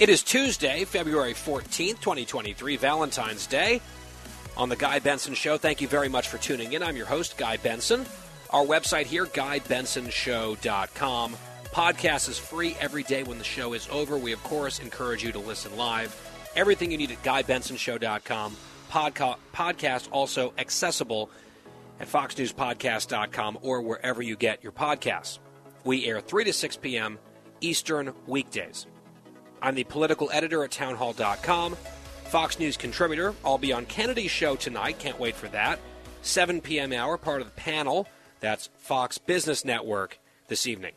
It is Tuesday, February 14th, 2023, Valentine's Day. On the Guy Benson Show, thank you very much for tuning in. I'm your host, Guy Benson. Our website here, GuyBensonShow.com. Podcast is free every day when the show is over. We, of course, encourage you to listen live. Everything you need at GuyBensonShow.com. Podca- podcast also accessible at FoxNewsPodcast.com or wherever you get your podcasts. We air 3 to 6 p.m. Eastern weekdays. I'm the political editor at townhall.com, Fox News contributor. I'll be on Kennedy's show tonight. Can't wait for that. 7 p.m. hour, part of the panel. That's Fox Business Network this evening.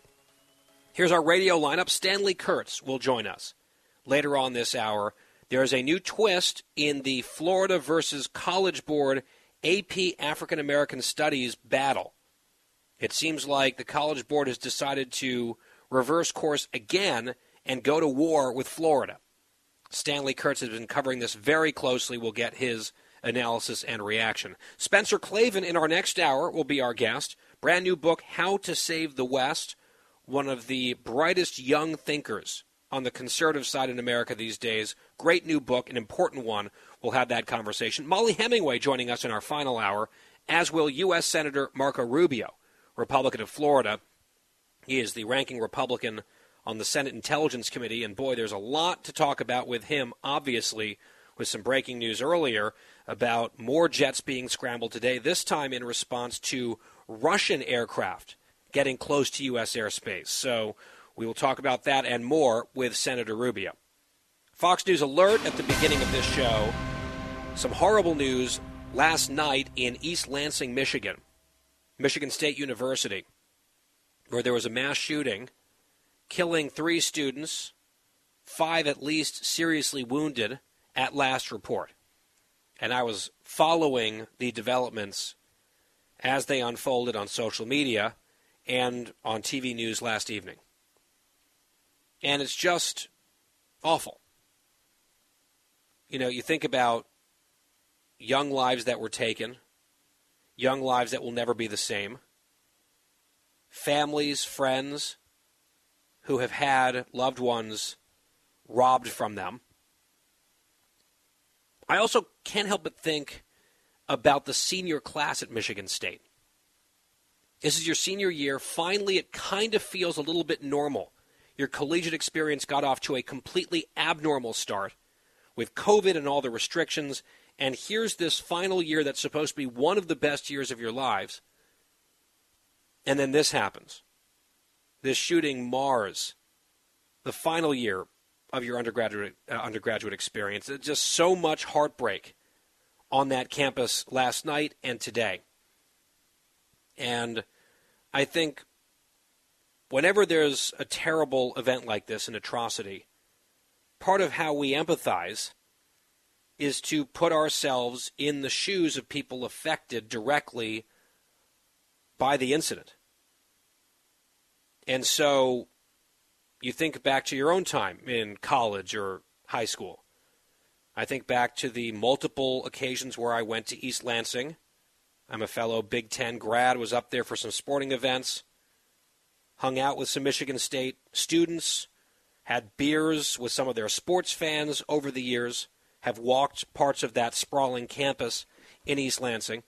Here's our radio lineup. Stanley Kurtz will join us. Later on this hour, there is a new twist in the Florida versus College Board AP African American Studies battle. It seems like the College Board has decided to reverse course again and go to war with Florida. Stanley Kurtz has been covering this very closely. We'll get his analysis and reaction. Spencer Klavan in our next hour will be our guest. Brand new book, How to Save the West, one of the brightest young thinkers on the conservative side in America these days. Great new book, an important one. We'll have that conversation. Mollie Hemingway joining us in our final hour, as will U.S. Senator Marco Rubio, Republican of Florida. He is the ranking Republican on the Senate Intelligence Committee, and boy, there's a lot to talk about with him, obviously, with some breaking news earlier about more jets being scrambled today, this time in response to Russian aircraft getting close to U.S. airspace. So we will talk about that and more with Senator Rubio. Fox News alert at the beginning of this show. Some horrible news last night in East Lansing, Michigan, Michigan State University, where there was a mass shooting killing three students, five at least seriously wounded at last report. And I was following the developments as they unfolded on social media and on TV news last evening. And it's just awful. You know, you think about young lives that were taken, young lives that will never be the same, families, friends who have had loved ones robbed from them. I also can't help but think about the senior class at Michigan State. This is your senior year. Finally, it kind of feels a little bit normal. Your collegiate experience got off to a completely abnormal start with COVID and all the restrictions. And here's this final year that's supposed to be one of the best years of your lives. And then this happens. This shooting mars the final year of your undergraduate uh, undergraduate experience. Just so much heartbreak on that campus last night and today. And I think whenever there's a terrible event like this, an atrocity, part of how we empathize is to put ourselves in the shoes of people affected directly by the incident. And so you think back to your own time in college or high school. I think back to the multiple occasions where I went to East Lansing. I'm a fellow Big Ten grad, was up there for some sporting events, hung out with some Michigan State students, had beers with some of their sports fans over the years, have walked parts of that sprawling campus in East Lansing.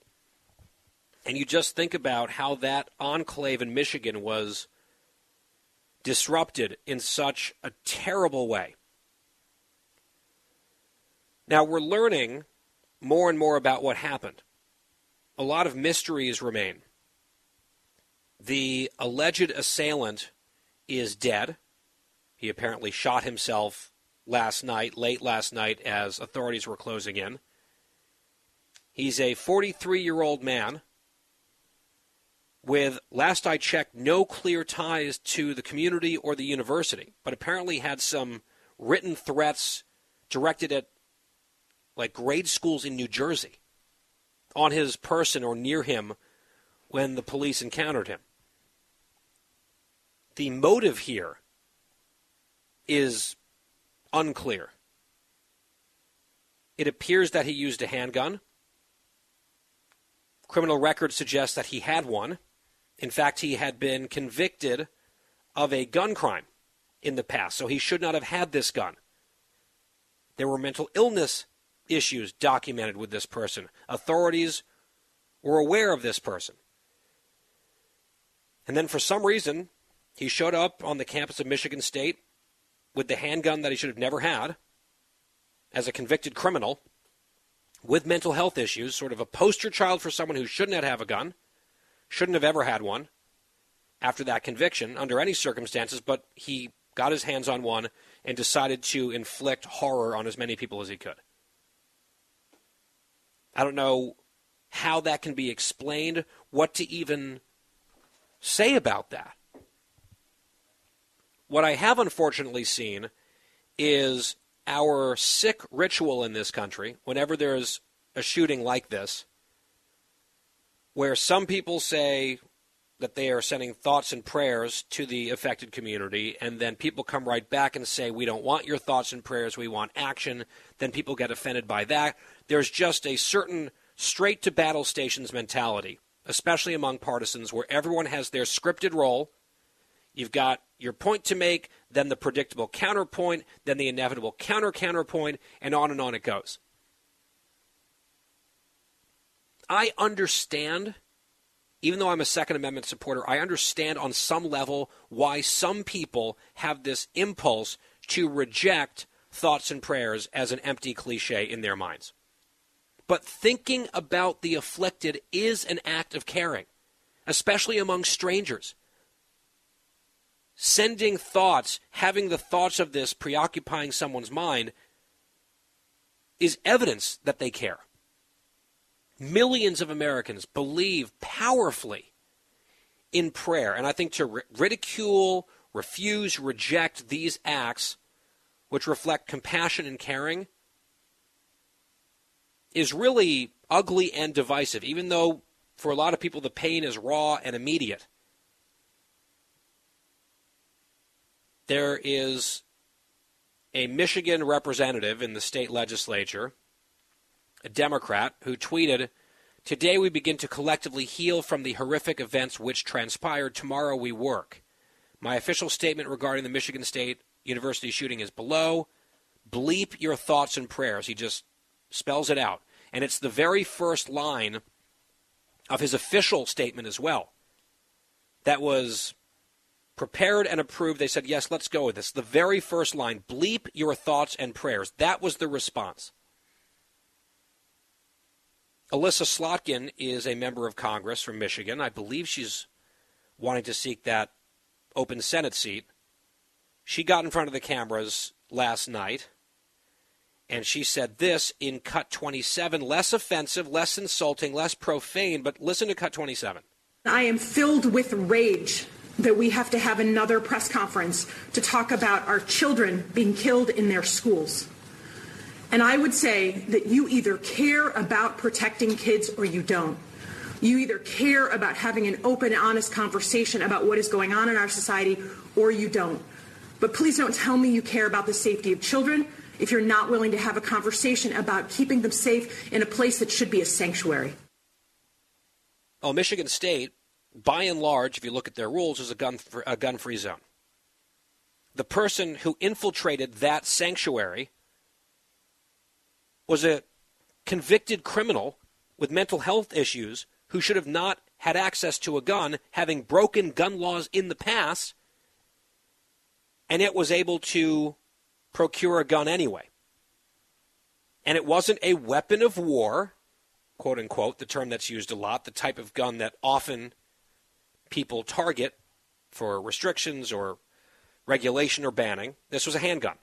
And you just think about how that enclave in Michigan was disrupted in such a terrible way. Now we're learning more and more about what happened. A lot of mysteries remain. The alleged assailant is dead. He apparently shot himself last night, late last night, as authorities were closing in. He's a 43 year old man with, last I checked, no clear ties to the community or the university, but apparently had some written threats directed at like grade schools in New Jersey on his person or near him when the police encountered him. The motive here is unclear. It appears that he used a handgun. Criminal records suggest that he had one. In fact, he had been convicted of a gun crime in the past, so he should not have had this gun. There were mental illness issues documented with this person. Authorities were aware of this person. And then for some reason, he showed up on the campus of Michigan State with the handgun that he should have never had as a convicted criminal with mental health issues, sort of a poster child for someone who shouldn't have a gun, shouldn't have ever had one after that conviction under any circumstances, but he got his hands on one and decided to inflict horror on as many people as he could. I don't know how that can be explained, what to even say about that. What I have unfortunately seen is our sick ritual in this country whenever there's a shooting like this, where some people say that they are sending thoughts and prayers to the affected community, and then people come right back and say, We don't want your thoughts and prayers, we want action. Then people get offended by that. There's just a certain straight to battle stations mentality, especially among partisans, where everyone has their scripted role. You've got your point to make, then the predictable counterpoint, then the inevitable counter counterpoint, and on and on it goes. I understand even though I'm a Second Amendment supporter, I understand on some level why some people have this impulse to reject thoughts and prayers as an empty cliche in their minds. But thinking about the afflicted is an act of caring, especially among strangers. Sending thoughts, having the thoughts of this preoccupying someone's mind, is evidence that they care millions of Americans believe powerfully in prayer. And I think to ridicule, refuse, reject these acts, which reflect compassion and caring, is really ugly and divisive, even though for a lot of people the pain is raw and immediate. There is a Michigan representative in the state legislature a Democrat, who tweeted, Today we begin to collectively heal from the horrific events which transpired. Tomorrow we work. My official statement regarding the Michigan State University shooting is below. Bleep your thoughts and prayers. He just spells it out. And it's the very first line of his official statement as well. That was prepared and approved. They said, yes, let's go with this. The very first line bleep your thoughts and prayers. That was the response. Elissa Slotkin is a member of Congress from Michigan. I believe she's wanting to seek that open Senate seat. She got in front of the cameras last night and she said this in cut 27 less offensive, less insulting, less profane, but listen to cut 27. I am filled with rage that we have to have another press conference to talk about our children being killed in their schools. And I would say that you either care about protecting kids or you don't. You either care about having an open, honest conversation about what is going on in our society or you don't. But please don't tell me you care about the safety of children if you're not willing to have a conversation about keeping them safe in a place that should be a sanctuary. Oh, Michigan State, by and large, if you look at their rules, is a gun a gun-free zone. The person who infiltrated that sanctuary was a convicted criminal with mental health issues who should have not had access to a gun, having broken gun laws in the past, and it was able to procure a gun anyway. And it wasn't a weapon of war, quote unquote, the term that's used a lot, the type of gun that often people target for restrictions or regulation or banning. This was a handgun.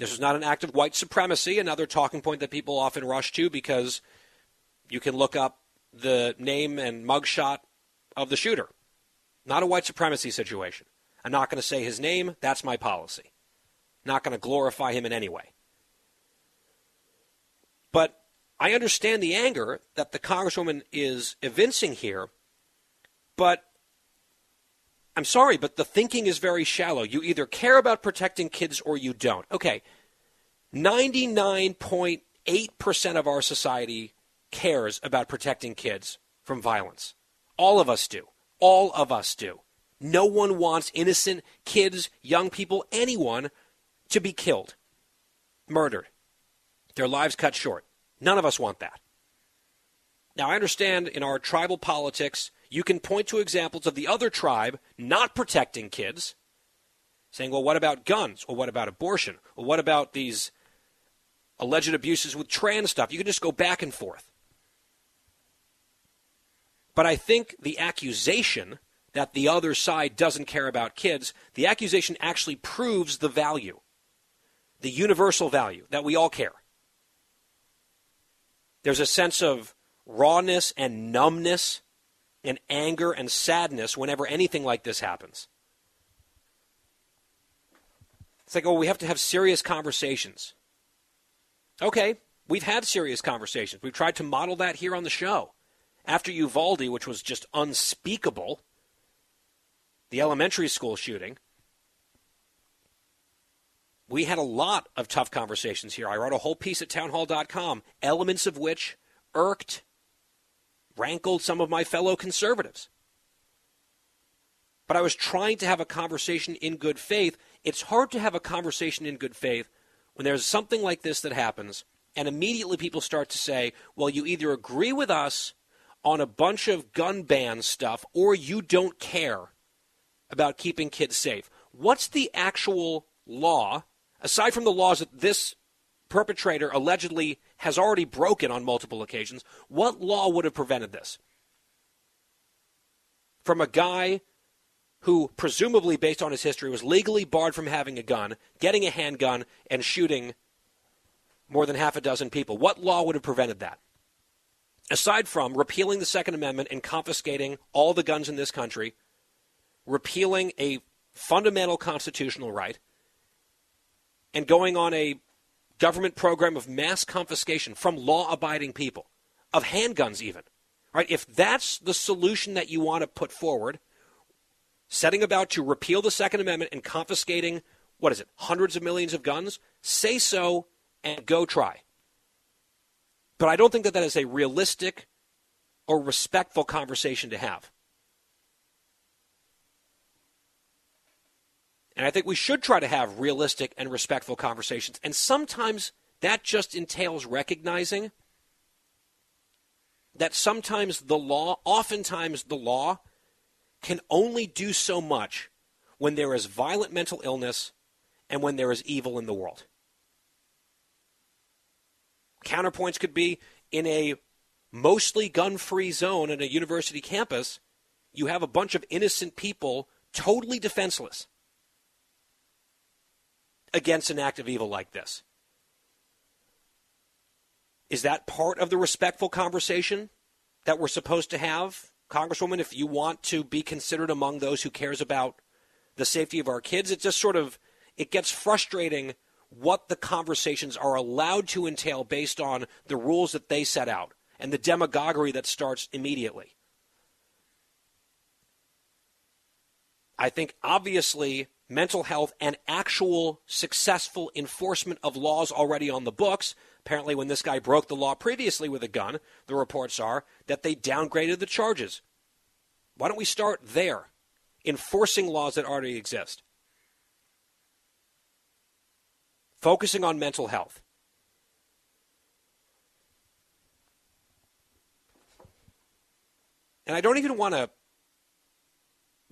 This is not an act of white supremacy, another talking point that people often rush to because you can look up the name and mugshot of the shooter. Not a white supremacy situation. I'm not going to say his name. That's my policy. Not going to glorify him in any way. But I understand the anger that the Congresswoman is evincing here, but I'm sorry, but the thinking is very shallow. You either care about protecting kids or you don't. Okay, 99.8% of our society cares about protecting kids from violence. All of us do. All of us do. No one wants innocent kids, young people, anyone to be killed, murdered, their lives cut short. None of us want that. Now, I understand in our tribal politics, you can point to examples of the other tribe not protecting kids, saying, well, what about guns? Or what about abortion? Or what about these alleged abuses with trans stuff? You can just go back and forth. But I think the accusation that the other side doesn't care about kids, the accusation actually proves the value, the universal value that we all care. There's a sense of rawness and numbness and anger and sadness whenever anything like this happens. It's like, oh, we have to have serious conversations. Okay, we've had serious conversations. We've tried to model that here on the show. After Uvalde, which was just unspeakable, the elementary school shooting, we had a lot of tough conversations here. I wrote a whole piece at townhall.com, elements of which irked, rankled some of my fellow conservatives. But I was trying to have a conversation in good faith. It's hard to have a conversation in good faith when there's something like this that happens, and immediately people start to say, well, you either agree with us on a bunch of gun ban stuff or you don't care about keeping kids safe. What's the actual law aside from the laws that this perpetrator allegedly has already broken on multiple occasions, what law would have prevented this? From a guy who, presumably based on his history, was legally barred from having a gun, getting a handgun, and shooting more than half a dozen people. What law would have prevented that? Aside from repealing the Second Amendment and confiscating all the guns in this country, repealing a fundamental constitutional right, and going on a government program of mass confiscation from law abiding people, of handguns even. Right? If that's the solution that you want to put forward, setting about to repeal the Second Amendment and confiscating, what is it, hundreds of millions of guns, say so and go try. But I don't think that that is a realistic or respectful conversation to have. And I think we should try to have realistic and respectful conversations. And sometimes that just entails recognizing that sometimes the law, oftentimes the law, can only do so much when there is violent mental illness and when there is evil in the world. Counterpoints could be in a mostly gun free zone in a university campus, you have a bunch of innocent people totally defenseless against an act of evil like this? Is that part of the respectful conversation that we're supposed to have, Congresswoman, if you want to be considered among those who cares about the safety of our kids? It just sort of it gets frustrating what the conversations are allowed to entail based on the rules that they set out and the demagoguery that starts immediately. I think obviously mental health, and actual successful enforcement of laws already on the books. Apparently, when this guy broke the law previously with a gun, the reports are that they downgraded the charges. Why don't we start there, enforcing laws that already exist? Focusing on mental health. And I don't even want to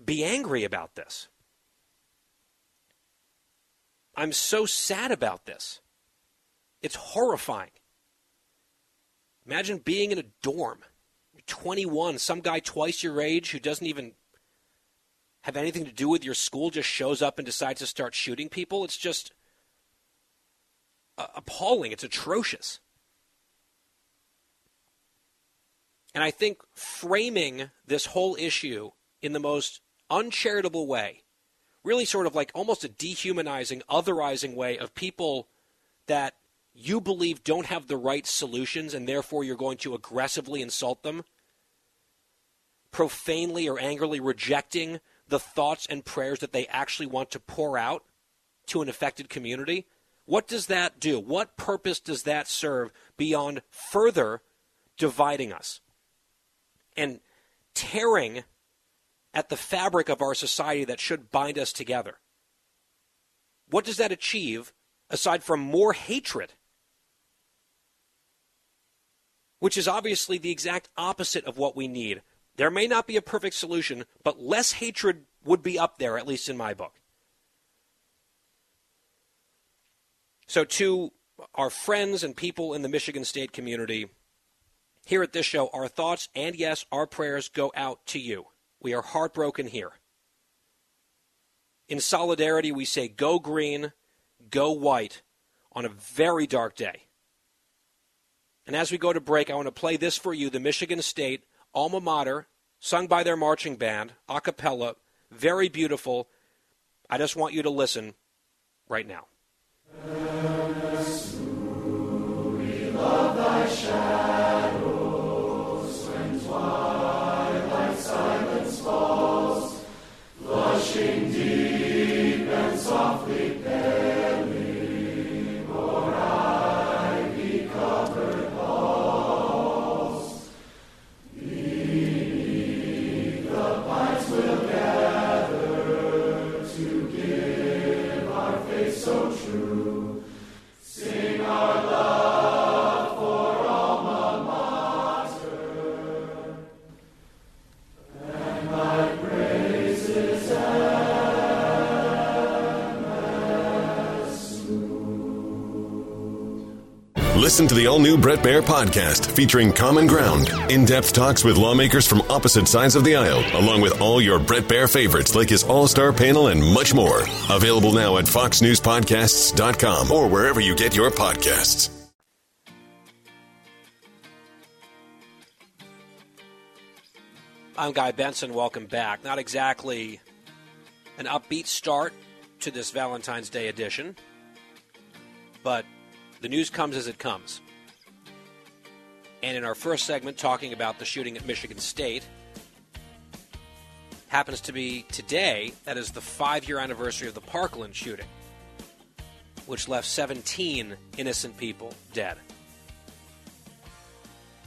be angry about this. I'm so sad about this. It's horrifying. Imagine being in a dorm. You're 21, some guy twice your age who doesn't even have anything to do with your school just shows up and decides to start shooting people. It's just appalling. It's atrocious. And I think framing this whole issue in the most uncharitable way, really sort of like almost a dehumanizing, otherizing way of people that you believe don't have the right solutions and therefore you're going to aggressively insult them, profanely or angrily rejecting the thoughts and prayers that they actually want to pour out to an affected community. What does that do? What purpose does that serve beyond further dividing us and tearing at the fabric of our society that should bind us together? What does that achieve aside from more hatred? Which is obviously the exact opposite of what we need. There may not be a perfect solution, but less hatred would be up there, at least in my book. So, to our friends and people in the Michigan State community, here at this show, our thoughts and, yes, our prayers go out to you. We are heartbroken here. In solidarity, we say go green, go white on a very dark day. And as we go to break, I want to play this for you the Michigan State alma mater, sung by their marching band, a cappella, very beautiful. I just want you to listen right now. Listen to the all new Bret Baier podcast featuring Common Ground, in depth talks with lawmakers from opposite sides of the aisle, along with all your Bret Baier favorites like his all star panel and much more. Available now at FoxNewsPodcasts.com or wherever you get your podcasts. I'm Guy Benson. Welcome back. Not exactly an upbeat start to this Valentine's Day edition, but the news comes as it comes. And in our first segment, talking about the shooting at Michigan State, happens to be today, that is the five year anniversary of the Parkland shooting, which left 17 innocent people dead.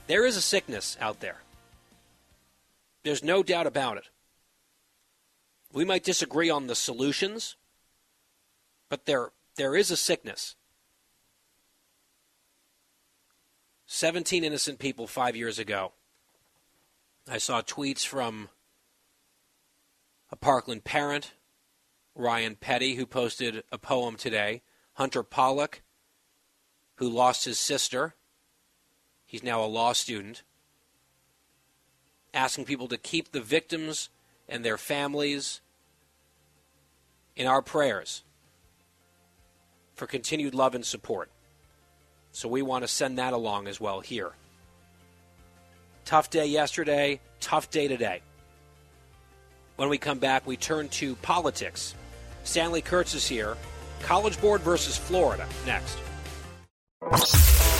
There is a sickness out there. There's no doubt about it. We might disagree on the solutions, but there, there is a sickness. 17 innocent people five years ago. I saw tweets from a Parkland parent, Ryan Petty, who posted a poem today, Hunter Pollack, who lost his sister. He's now a law student. Asking people to keep the victims and their families in our prayers for continued love and support. So we want to send that along as well here. Tough day yesterday, tough day today. When we come back, we turn to politics. Stanley Kurtz is here. College Board versus Florida next.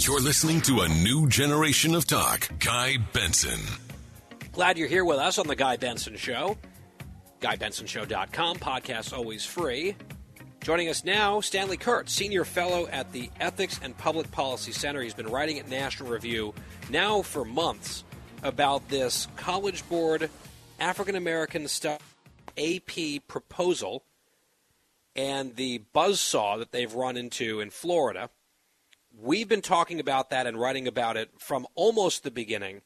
You're listening to a new generation of talk. Guy Benson. Glad you're here with us on the Guy Benson Show. GuyBensonShow.com. Podcast always free. Joining us now, Stanley Kurtz, Senior Fellow at the Ethics and Public Policy Center. He's been writing at National Review now for months about this College Board African American stuff AP proposal and the buzzsaw that they've run into in Florida we've been talking about that and writing about it from almost the beginning,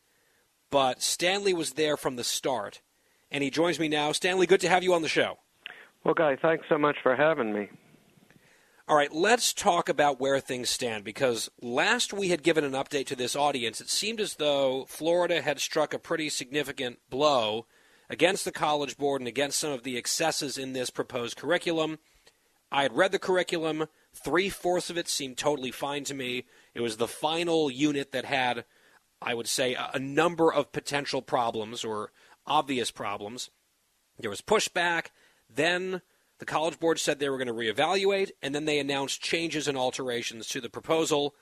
but Stanley was there from the start, and he joins me now. Stanley, good to have you on the show. Well, Guy, thanks so much for having me. All right, let's talk about where things stand because last we had given an update to this audience, it seemed as though Florida had struck a pretty significant blow against the College Board and against some of the excesses in this proposed curriculum. I had read the curriculum, three fourths of it seemed totally fine to me. It was the final unit that had, I would say, a number of potential problems or obvious problems. There was pushback. Then the College Board said they were going to reevaluate, and then they announced changes and alterations to the proposal.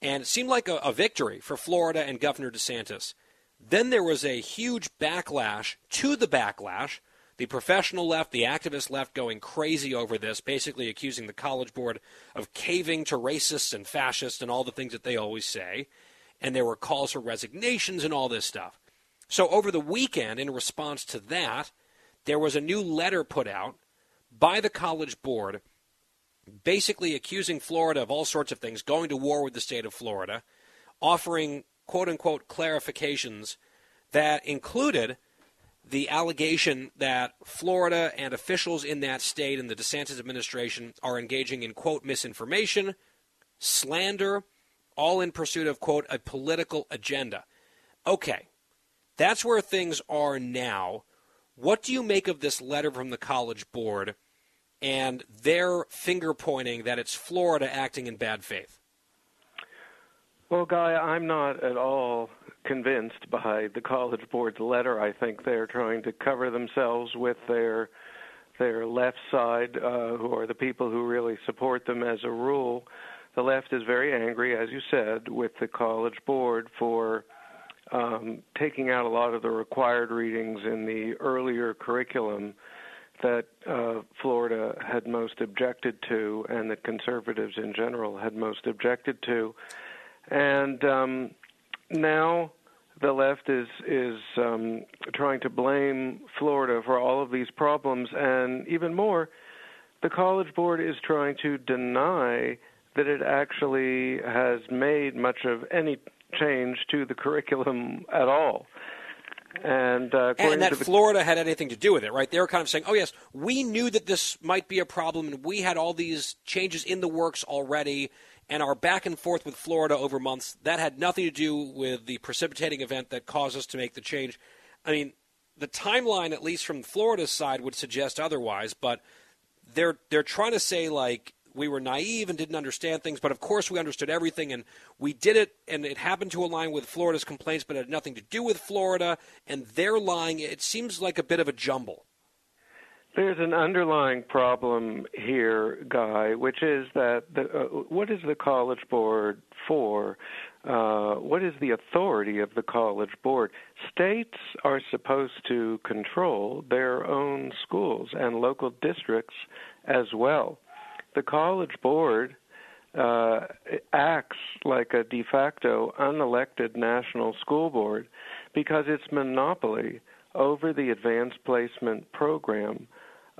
And it seemed like a, a victory for Florida and Governor DeSantis. Then there was a huge backlash to the backlash. The professional left, the activist left going crazy over this, basically accusing the College Board of caving to racists and fascists and all the things that they always say. And there were calls for resignations and all this stuff. So over the weekend, in response to that, there was a new letter put out by the College Board, basically accusing Florida of all sorts of things, going to war with the state of Florida, offering quote unquote clarifications that included the allegation that Florida and officials in that state and the DeSantis administration are engaging in quote misinformation, slander, all in pursuit of quote a political agenda. Okay, that's where things are now. What do you make of this letter from the College Board and their finger pointing that it's Florida acting in bad faith? Well, Guy, I'm not at all convinced by the College Board's letter. I think they're trying to cover themselves with their their left side, uh, who are the people who really support them as a rule. The left is very angry, as you said, with the College Board for um, taking out a lot of the required readings in the earlier curriculum that uh, Florida had most objected to, and that conservatives in general had most objected to, and um, now the left is is um, trying to blame Florida for all of these problems, and even more, the College Board is trying to deny that it actually has made much of any change to the curriculum at all. And, uh, and that the... Florida had anything to do with it, right? They were kind of saying, "Oh yes, we knew that this might be a problem, and we had all these changes in the works already." And our back and forth with Florida over months that had nothing to do with the precipitating event that caused us to make the change. I mean, the timeline, at least from Florida's side, would suggest otherwise. But they're they're trying to say like we were naive and didn't understand things, but of course we understood everything and we did it and it happened to align with Florida's complaints, but it had nothing to do with Florida and they're lying. It seems like a bit of a jumble. There's an underlying problem here, Guy, which is that the, uh, what is the College Board for? Uh, what is the authority of the College Board? States are supposed to control their own schools and local districts as well the College Board uh, acts like a de facto unelected national school board because its monopoly over the advanced placement program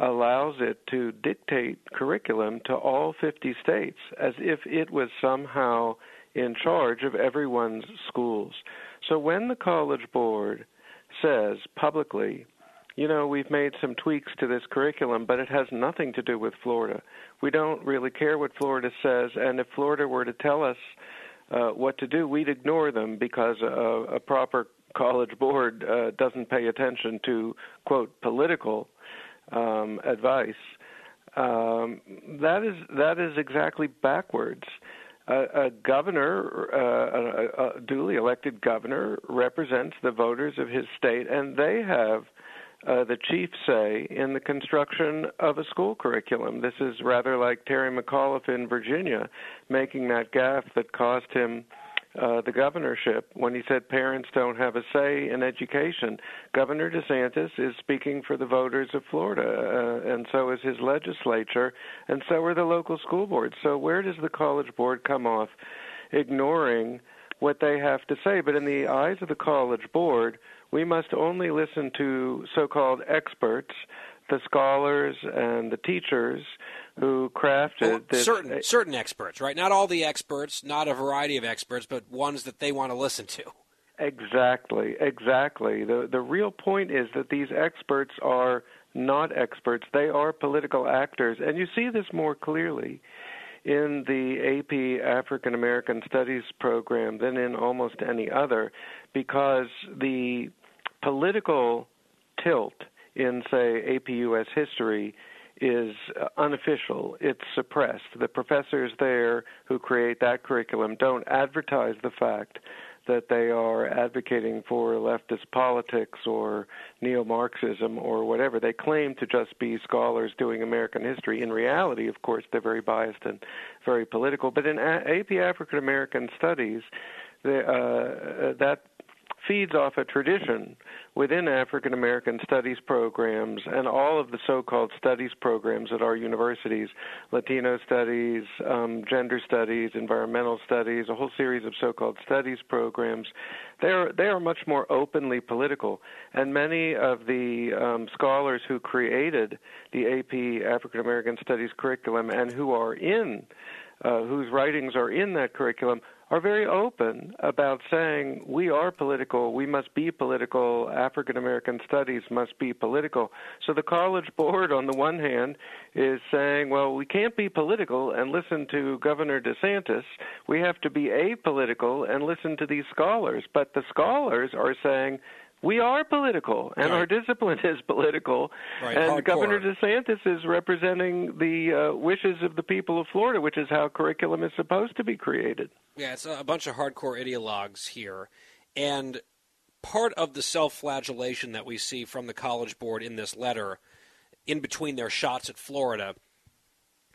allows it to dictate curriculum to all 50 states as if it was somehow in charge of everyone's schools. So when the College Board says publicly, you know, we've made some tweaks to this curriculum, but it has nothing to do with Florida. We don't really care what Florida says, and if Florida were to tell us uh, what to do, we'd ignore them because a, a proper college board uh, doesn't pay attention to quote political um, advice. Um, that is that is exactly backwards. A, a governor, uh, a, a duly elected governor, represents the voters of his state, and they have uh, the chief say in the construction of a school curriculum. This is rather like Terry McAuliffe in Virginia making that gaffe that cost him uh, the governorship when he said parents don't have a say in education. Governor DeSantis is speaking for the voters of Florida, uh, and so is his legislature, and so are the local school boards. So where does the college board come off ignoring what they have to say? But in the eyes of the college board, we must only listen to so called experts the scholars and the teachers who crafted oh, this. certain certain experts, right? Not all the experts, not a variety of experts, but ones that they want to listen to. Exactly, exactly. The the real point is that these experts are not experts. They are political actors, and you see this more clearly in the AP African American Studies program than in almost any other because the political tilt in say AP US history is unofficial. It's suppressed. The professors there who create that curriculum don't advertise the fact that they are advocating for leftist politics or neo Marxism or whatever. They claim to just be scholars doing American history. In reality, of course, they're very biased and very political. But in AP African American Studies, the, uh, that feeds off a tradition within African American studies programs and all of the so called studies programs at our universities Latino studies, um, gender studies, environmental studies, a whole series of so called studies programs. They are, they are much more openly political. And many of the um, scholars who created the AP African American Studies curriculum and who are in, uh, whose writings are in that curriculum, are very open about saying we are political, we must be political, African American studies must be political. So the College Board, on the one hand, is saying, well, we can't be political and listen to Governor DeSantis. We have to be apolitical and listen to these scholars. But the scholars are saying, we are political, and right. our discipline is political. Right. And Hardcore. Governor DeSantis is representing the uh, wishes of the people of Florida, which is how curriculum is supposed to be created. Yeah, it's a bunch of hardcore ideologues here. And part of the self flagellation that we see from the College Board in this letter, in between their shots at Florida,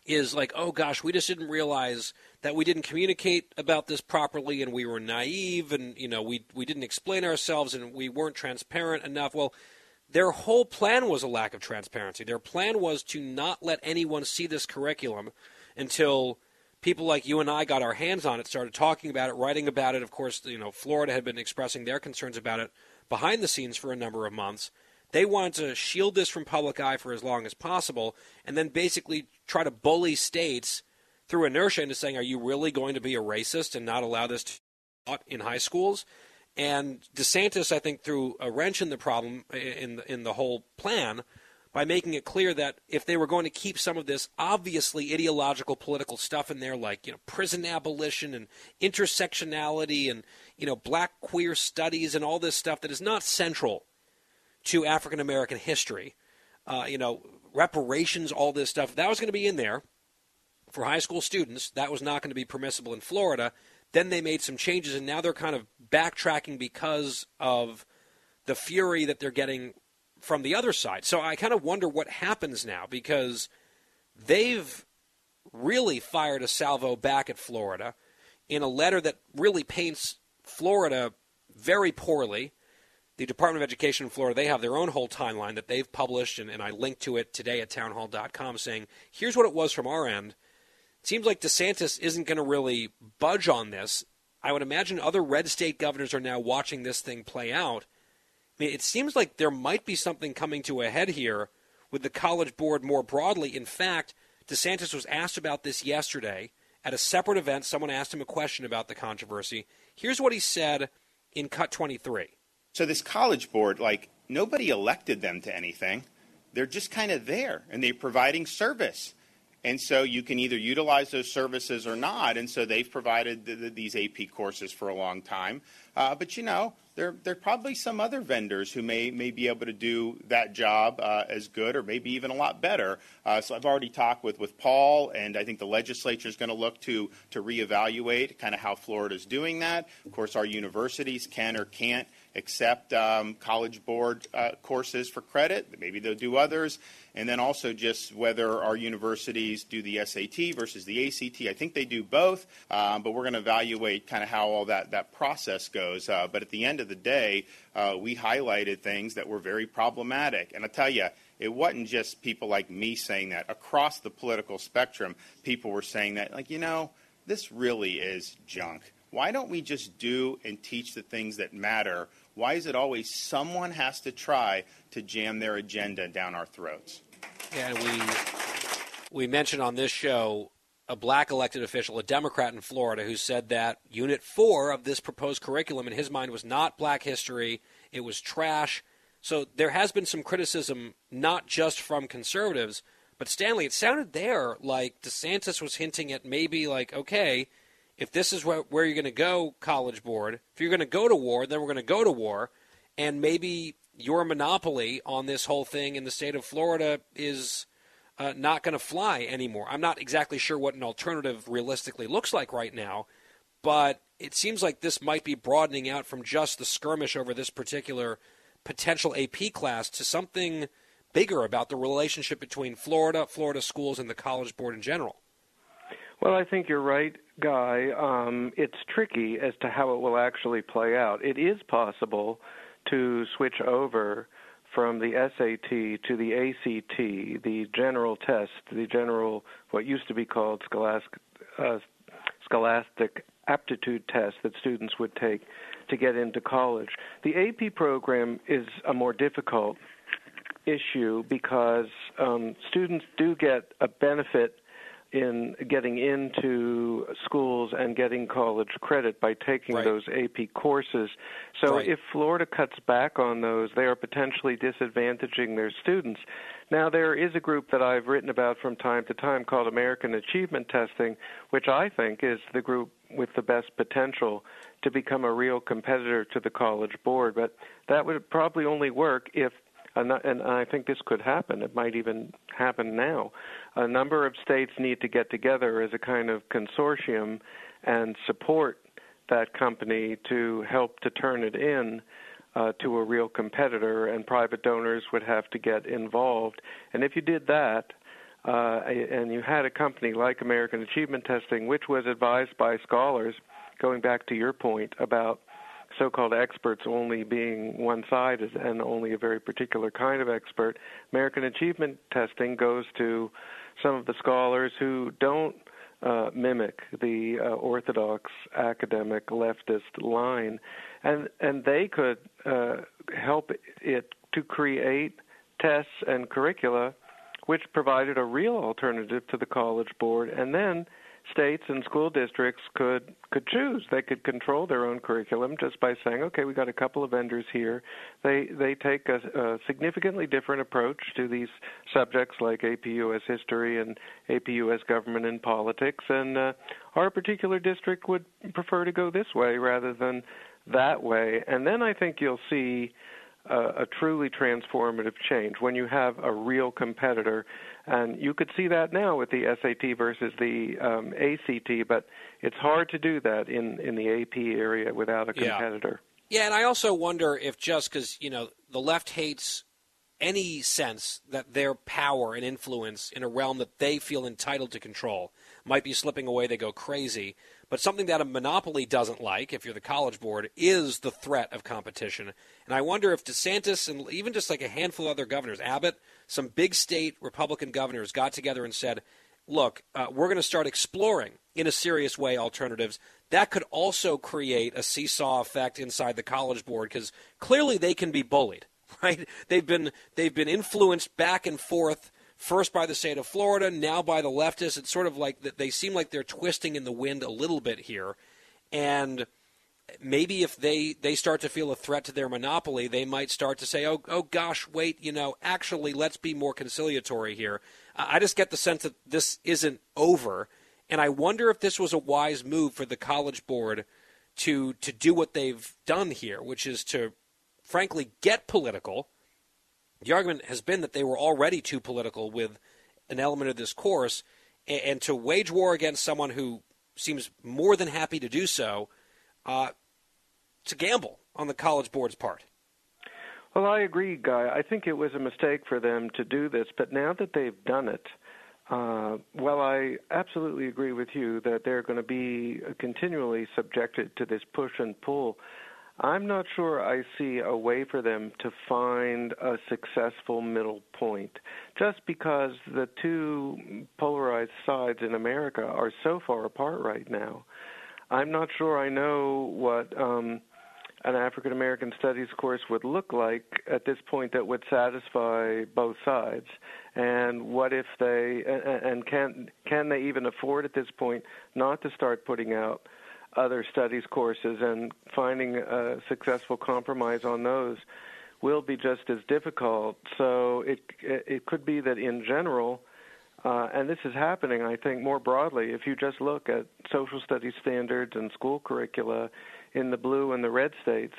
is like, oh gosh, we just didn't realize that we didn't communicate about this properly and we were naive and, you know, we, we didn't explain ourselves and we weren't transparent enough. Well, their whole plan was a lack of transparency. Their plan was to not let anyone see this curriculum until people like you and I got our hands on it, started talking about it, writing about it. Of course, you know, Florida had been expressing their concerns about it behind the scenes for a number of months. They wanted to shield this from public eye for as long as possible, and then basically try to bully states through inertia into saying, "Are you really going to be a racist and not allow this to be taught in high schools?" And DeSantis, I think, threw a wrench in the problem in the, in the whole plan by making it clear that if they were going to keep some of this obviously ideological political stuff in there, like you know prison abolition and intersectionality and you know black queer studies and all this stuff that is not central to African American history, uh, you know reparations, all this stuff that was going to be in there for high school students. That was not going to be permissible in Florida. Then they made some changes, and now they're kind of backtracking because of the fury that they're getting from the other side. So I kind of wonder what happens now because they've really fired a salvo back at Florida in a letter that really paints Florida very poorly. The Department of Education in Florida, they have their own whole timeline that they've published, and, and I linked to it today at townhall.com saying, here's what it was from our end. It seems like DeSantis isn't going to really budge on this. I would imagine other red state governors are now watching this thing play out I mean, it seems like there might be something coming to a head here with the College Board more broadly. In fact, DeSantis was asked about this yesterday at a separate event. Someone asked him a question about the controversy. Here's what he said in Cut 23. So, this College Board, like, nobody elected them to anything. They're just kind of there and they're providing service. And so you can either utilize those services or not. And so they've provided the, the, these AP courses for a long time. Uh, but you know, there, there are probably some other vendors who may, may be able to do that job uh, as good or maybe even a lot better. Uh, so I've already talked with, with Paul, and I think the legislature is going to look to, to reevaluate kind of how Florida is doing that. Of course, our universities can or can't accept um, College Board uh, courses for credit. Maybe they'll do others. And then also just whether our universities do the SAT versus the ACT. I think they do both, um, but we're going to evaluate kind of how all that, that process goes. Uh, but at the end of the day, uh, we highlighted things that were very problematic. And I tell you, it wasn't just people like me saying that. Across the political spectrum, people were saying that, like, you know, this really is junk. Why don't we just do and teach the things that matter Why is it always someone has to try to jam their agenda down our throats? And we we mentioned on this show a black elected official, a Democrat in Florida, who said that Unit 4 of this proposed curriculum, in his mind, was not black history, it was trash. So there has been some criticism, not just from conservatives, but Stanley, it sounded there like DeSantis was hinting at maybe like, okay, if this is where, where you're going to go, College Board, if you're going to go to war, then we're going to go to war. And maybe your monopoly on this whole thing in the state of Florida is uh, not going to fly anymore. I'm not exactly sure what an alternative realistically looks like right now, but it seems like this might be broadening out from just the skirmish over this particular potential AP class to something bigger about the relationship between Florida, Florida schools, and the College Board in general. Well, I think you're right, Guy. Um, it's tricky as to how it will actually play out. It is possible to switch over from the SAT to the ACT, the general test, the general, what used to be called scholastic, uh, scholastic aptitude test that students would take to get into college. The AP program is a more difficult issue because um, students do get a benefit in getting into schools and getting college credit by taking right. those AP courses. So right. if Florida cuts back on those, they are potentially disadvantaging their students. Now, there is a group that I've written about from time to time called American Achievement Testing, which I think is the group with the best potential to become a real competitor to the College Board. But that would probably only work if and I think this could happen. It might even happen now. A number of states need to get together as a kind of consortium and support that company to help to turn it in uh, to a real competitor, and private donors would have to get involved. And if you did that, uh, and you had a company like American Achievement Testing, which was advised by scholars, going back to your point about so-called experts only being one-sided and only a very particular kind of expert. American achievement testing goes to some of the scholars who don't uh, mimic the uh, orthodox academic leftist line, and and they could uh, help it to create tests and curricula which provided a real alternative to the college board, and then states and school districts could could choose. They could control their own curriculum just by saying, "Okay, we got a couple of vendors here. They they take a, a significantly different approach to these subjects like AP US history and AP US government and politics, and uh, our particular district would prefer to go this way rather than that way." And then I think you'll see a, a truly transformative change when you have a real competitor. And you could see that now with the SAT versus the um, ACT, but it's hard to do that in, in the AP area without a competitor. Yeah, yeah and I also wonder if just because, you know, the left hates any sense that their power and influence in a realm that they feel entitled to control might be slipping away, they go crazy. But something that a monopoly doesn't like, if you're the College Board, is the threat of competition. And I wonder if DeSantis and even just like a handful of other governors, Abbott, some big state Republican governors got together and said, look, uh, we're going to start exploring in a serious way alternatives. That could also create a seesaw effect inside the College Board because clearly they can be bullied, right? They've been they've been influenced back and forth first by the state of Florida, now by the leftists. It's sort of like they seem like they're twisting in the wind a little bit here. And maybe if they, they start to feel a threat to their monopoly, they might start to say, oh, oh gosh, wait, you know, actually, let's be more conciliatory here. I just get the sense that this isn't over. And I wonder if this was a wise move for the College Board to, to do what they've done here, which is to, frankly, get political the argument has been that they were already too political with an element of this course, and, and to wage war against someone who seems more than happy to do so, uh, a gamble on the College Board's part. Well, I agree, Guy. I think it was a mistake for them to do this, but now that they've done it, uh, well, I absolutely agree with you that they're going to be continually subjected to this push and pull I'm not sure I see a way for them to find a successful middle point, just because the two polarized sides in America are so far apart right now. I'm not sure I know what um, an African American studies course would look like at this point that would satisfy both sides and what if they and can can they even afford at this point not to start putting out other studies courses and finding a successful compromise on those will be just as difficult so it it could be that in general uh, and this is happening, I think, more broadly. If you just look at social studies standards and school curricula in the blue and the red states,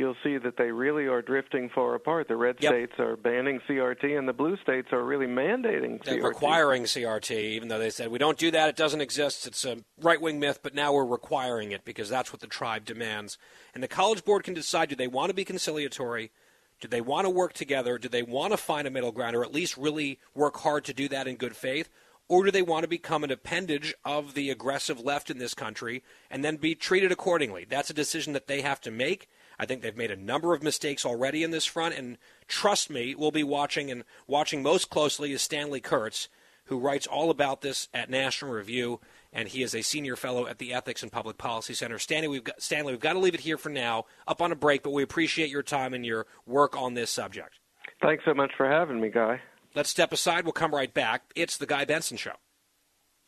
you'll see that they really are drifting far apart. The red Yep. states are banning CRT, and the blue states are really mandating They're CRT. requiring CRT, even though they said we don't do that, it doesn't exist, it's a right wing myth, but now we're requiring it because that's what the tribe demands. And the College Board can decide do they want to be conciliatory? Do they want to work together? Do they want to find a middle ground or at least really work hard to do that in good faith? Or do they want to become an appendage of the aggressive left in this country and then be treated accordingly? That's a decision that they have to make. I think they've made a number of mistakes already in this front, and trust me, we'll be watching and watching most closely is Stanley Kurtz, who writes all about this at National Review, and he is a senior fellow at the Ethics and Public Policy Center. Stanley, we've got, Stanley, we've got to leave it here for now, up on a break, but we appreciate your time and your work on this subject. Thanks so much for having me, Guy. Let's step aside. We'll come right back. It's the Guy Benson Show.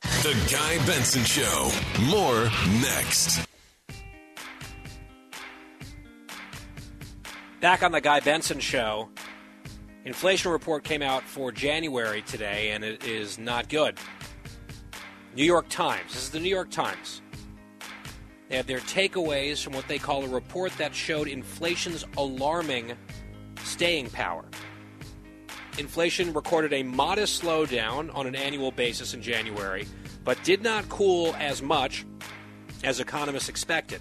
The Guy Benson Show. More next. Back on the Guy Benson Show. Inflation report came out for January today, and it is not good. New York Times. This is the New York Times. They have their takeaways from what they call a report that showed inflation's alarming staying power. Inflation recorded a modest slowdown on an annual basis in January, but did not cool as much as economists expected.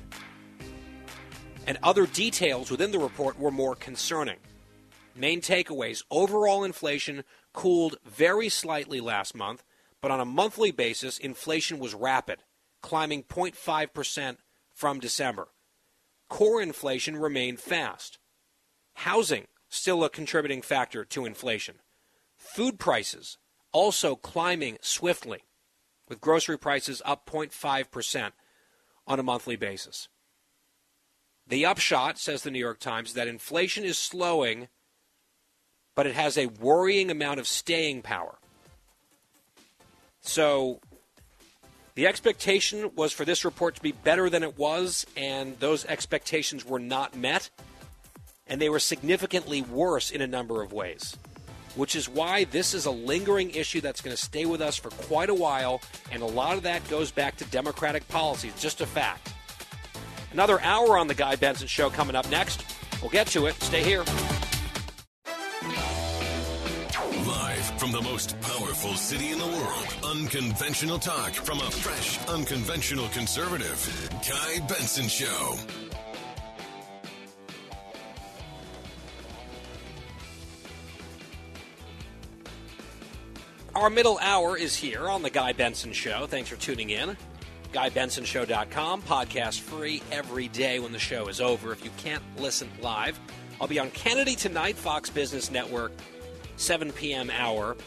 And other details within the report were more concerning. Main takeaways overall inflation cooled very slightly last month, but on a monthly basis, inflation was rapid, climbing 0.5% from December. Core inflation remained fast. Housing, still a contributing factor to inflation. Food prices also climbing swiftly, with grocery prices up 0.5% on a monthly basis. The upshot, says the New York Times, that inflation is slowing, but it has a worrying amount of staying power. So the expectation was for this report to be better than it was, and those expectations were not met, and they were significantly worse in a number of ways. Which is why this is a lingering issue that's going to stay with us for quite a while, and a lot of that goes back to Democratic policies, just a fact. Another hour on the Guy Benson Show coming up next. We'll get to it. Stay here. Live from the most powerful city in the world. Unconventional talk from a fresh, unconventional conservative. Guy Benson Show. Our middle hour is here on the Guy Benson Show. Thanks for tuning in. GuyBensonShow.com, podcast free every day when the show is over. If you can't listen live, I'll be on Kennedy tonight, Fox Business Network, 7 p.m. hour.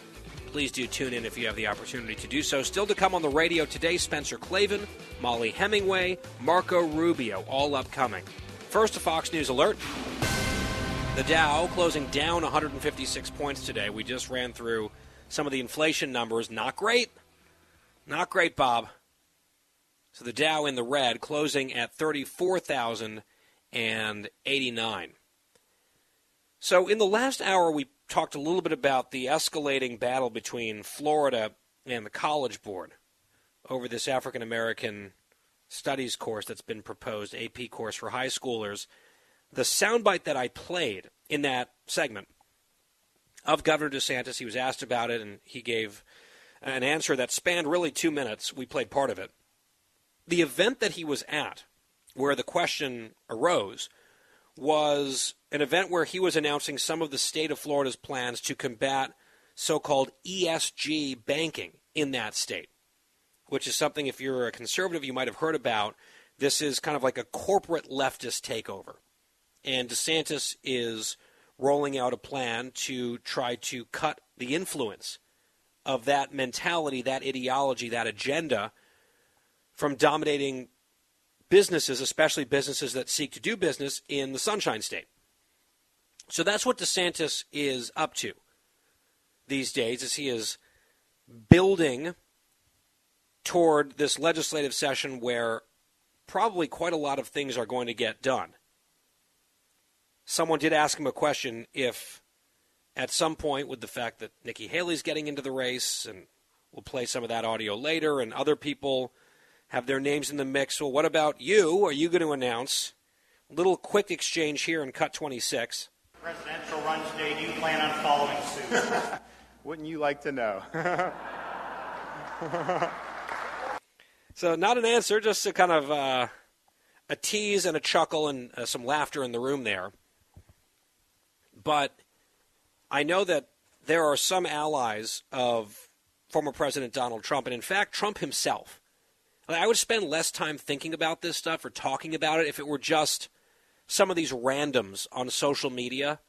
Please do tune in if you have the opportunity to do so. Still to come on the radio today, Spencer Klavan, Mollie Hemingway, Marco Rubio, all upcoming. First, a Fox News alert. The Dow closing down 156 points today. We just ran through some of the inflation numbers. Not great. Not great, Bob. So the Dow in the red, closing at 34,089. So in the last hour, we talked a little bit about the escalating battle between Florida and the College Board over this African American studies course that's been proposed, AP course for high schoolers. The soundbite that I played in that segment of Governor DeSantis, he was asked about it, and he gave an answer that spanned really two minutes. We played part of it. The event that he was at, where the question arose, was an event where he was announcing some of the state of Florida's plans to combat so called ESG banking in that state, which is something, if you're a conservative, you might have heard about. This is kind of like a corporate leftist takeover. And DeSantis is rolling out a plan to try to cut the influence of that mentality, that ideology, that agenda from dominating businesses, especially businesses that seek to do business in the Sunshine State. So that's what DeSantis is up to these days, as he is building toward this legislative session where probably quite a lot of things are going to get done. Someone did ask him a question if, at some point, with the fact that Nikki Haley's getting into the race, and we'll play some of that audio later, and other people have their names in the mix. Well, what about you? Are you going to announce? A little quick exchange here in Cut 26. Presidential run today. Do you plan on following suit? Wouldn't you like to know? so, not an answer, just a kind of uh, a tease and a chuckle and uh, some laughter in the room there. But I know that there are some allies of former President Donald Trump, and in fact, Trump himself. I would spend less time thinking about this stuff or talking about it if it were just some of these randoms on social media.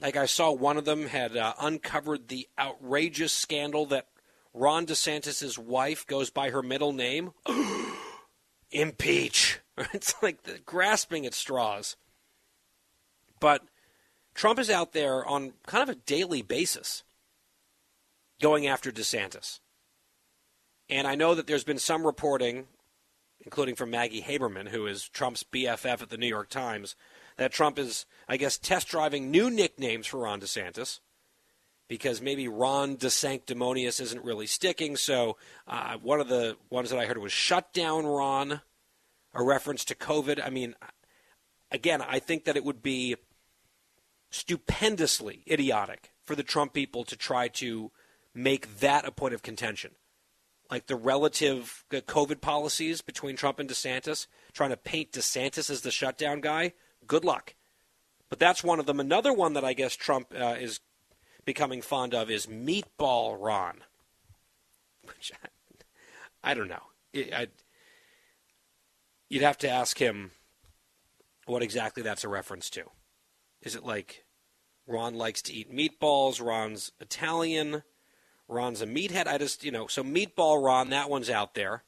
Like I saw one of them had uh, uncovered the outrageous scandal that Ron DeSantis' wife goes by her middle name. Impeach. It's like grasping at straws. But Trump is out there on kind of a daily basis going after DeSantis. And I know that there's been some reporting, including from Maggie Haberman, who is Trump's BFF at the New York Times, that Trump is, I guess, test driving new nicknames for Ron DeSantis because maybe Ron DeSanctimonious isn't really sticking. So uh, one of the ones that I heard was Shut Down Ron, a reference to COVID. I mean, again, I think that it would be stupendously idiotic for the Trump people to try to make that a point of contention. Like the relative COVID policies between Trump and DeSantis, trying to paint DeSantis as the shutdown guy, good luck. But that's one of them. Another one that I guess Trump uh, is becoming fond of is Meatball Ron. Which I, I don't know. It, I, you'd have to ask him what exactly that's a reference to. Is it like Ron likes to eat meatballs? Ron's Italian. Ron's a meathead. I just, you know, so Meatball Ron, that one's out there.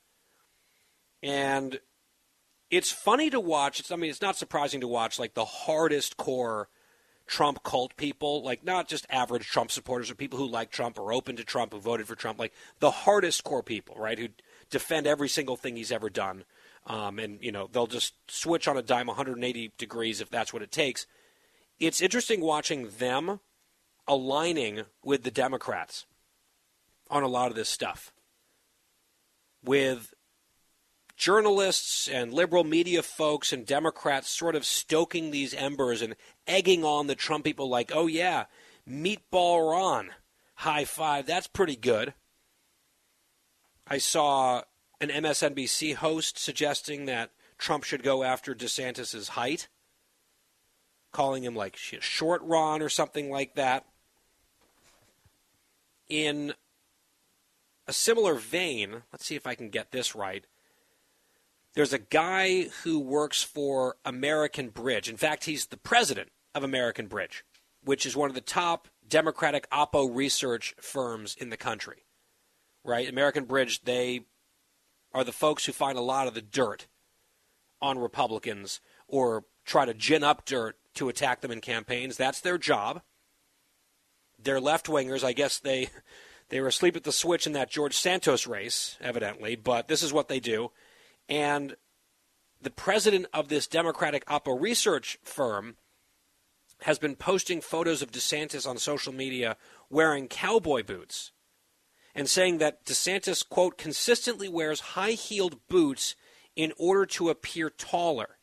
And it's funny to watch. It's, I mean, it's not surprising to watch like the hardest core Trump cult people, like not just average Trump supporters or people who like Trump or open to Trump, who voted for Trump, like the hardest core people, right, who defend every single thing he's ever done. Um, and, you know, they'll just switch on a dime 180 degrees if that's what it takes. It's interesting watching them aligning with the Democrats on a lot of this stuff. With journalists and liberal media folks and Democrats sort of stoking these embers and egging on the Trump people like, oh, yeah, meatball Ron, high five, that's pretty good. I saw an MSNBC host suggesting that Trump should go after DeSantis' height, calling him like short Ron or something like that. In a similar vein, let's see if I can get this right. There's a guy who works for American Bridge. In fact, he's the president of American Bridge, which is one of the top Democratic Oppo research firms in the country. Right? American Bridge, they are the folks who find a lot of the dirt on Republicans or try to gin up dirt to attack them in campaigns. That's their job. They're left wingers. I guess they they were asleep at the switch in that George Santos race, evidently, but this is what they do. And the president of this Democratic Oppo research firm has been posting photos of DeSantis on social media wearing cowboy boots and saying that DeSantis, quote, consistently wears high heeled boots in order to appear taller.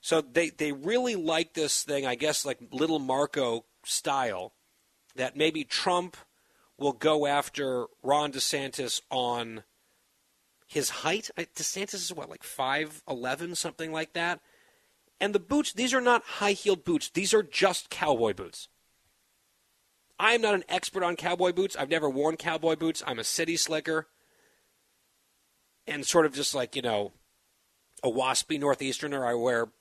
So they, they really like this thing, I guess, like little Marco style that maybe Trump will go after Ron DeSantis on his height. DeSantis is what, like 5'11, something like that? And the boots, these are not high heeled boots, these are just cowboy boots. I am not an expert on cowboy boots. I've never worn cowboy boots. I'm a city slicker. And sort of just like, you know, a waspy Northeasterner, I wear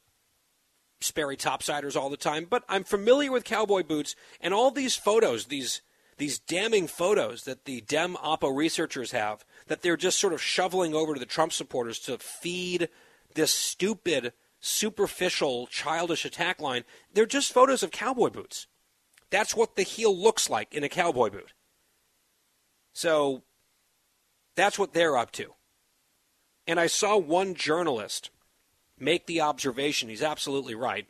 Sperry topsiders all the time, but I'm familiar with cowboy boots and all these photos, these these damning photos that the Dem Oppo researchers have that they're just sort of shoveling over to the Trump supporters to feed this stupid, superficial, childish attack line. They're just photos of cowboy boots. That's what the heel looks like in a cowboy boot. So that's what they're up to. And I saw one journalist make the observation, he's absolutely right,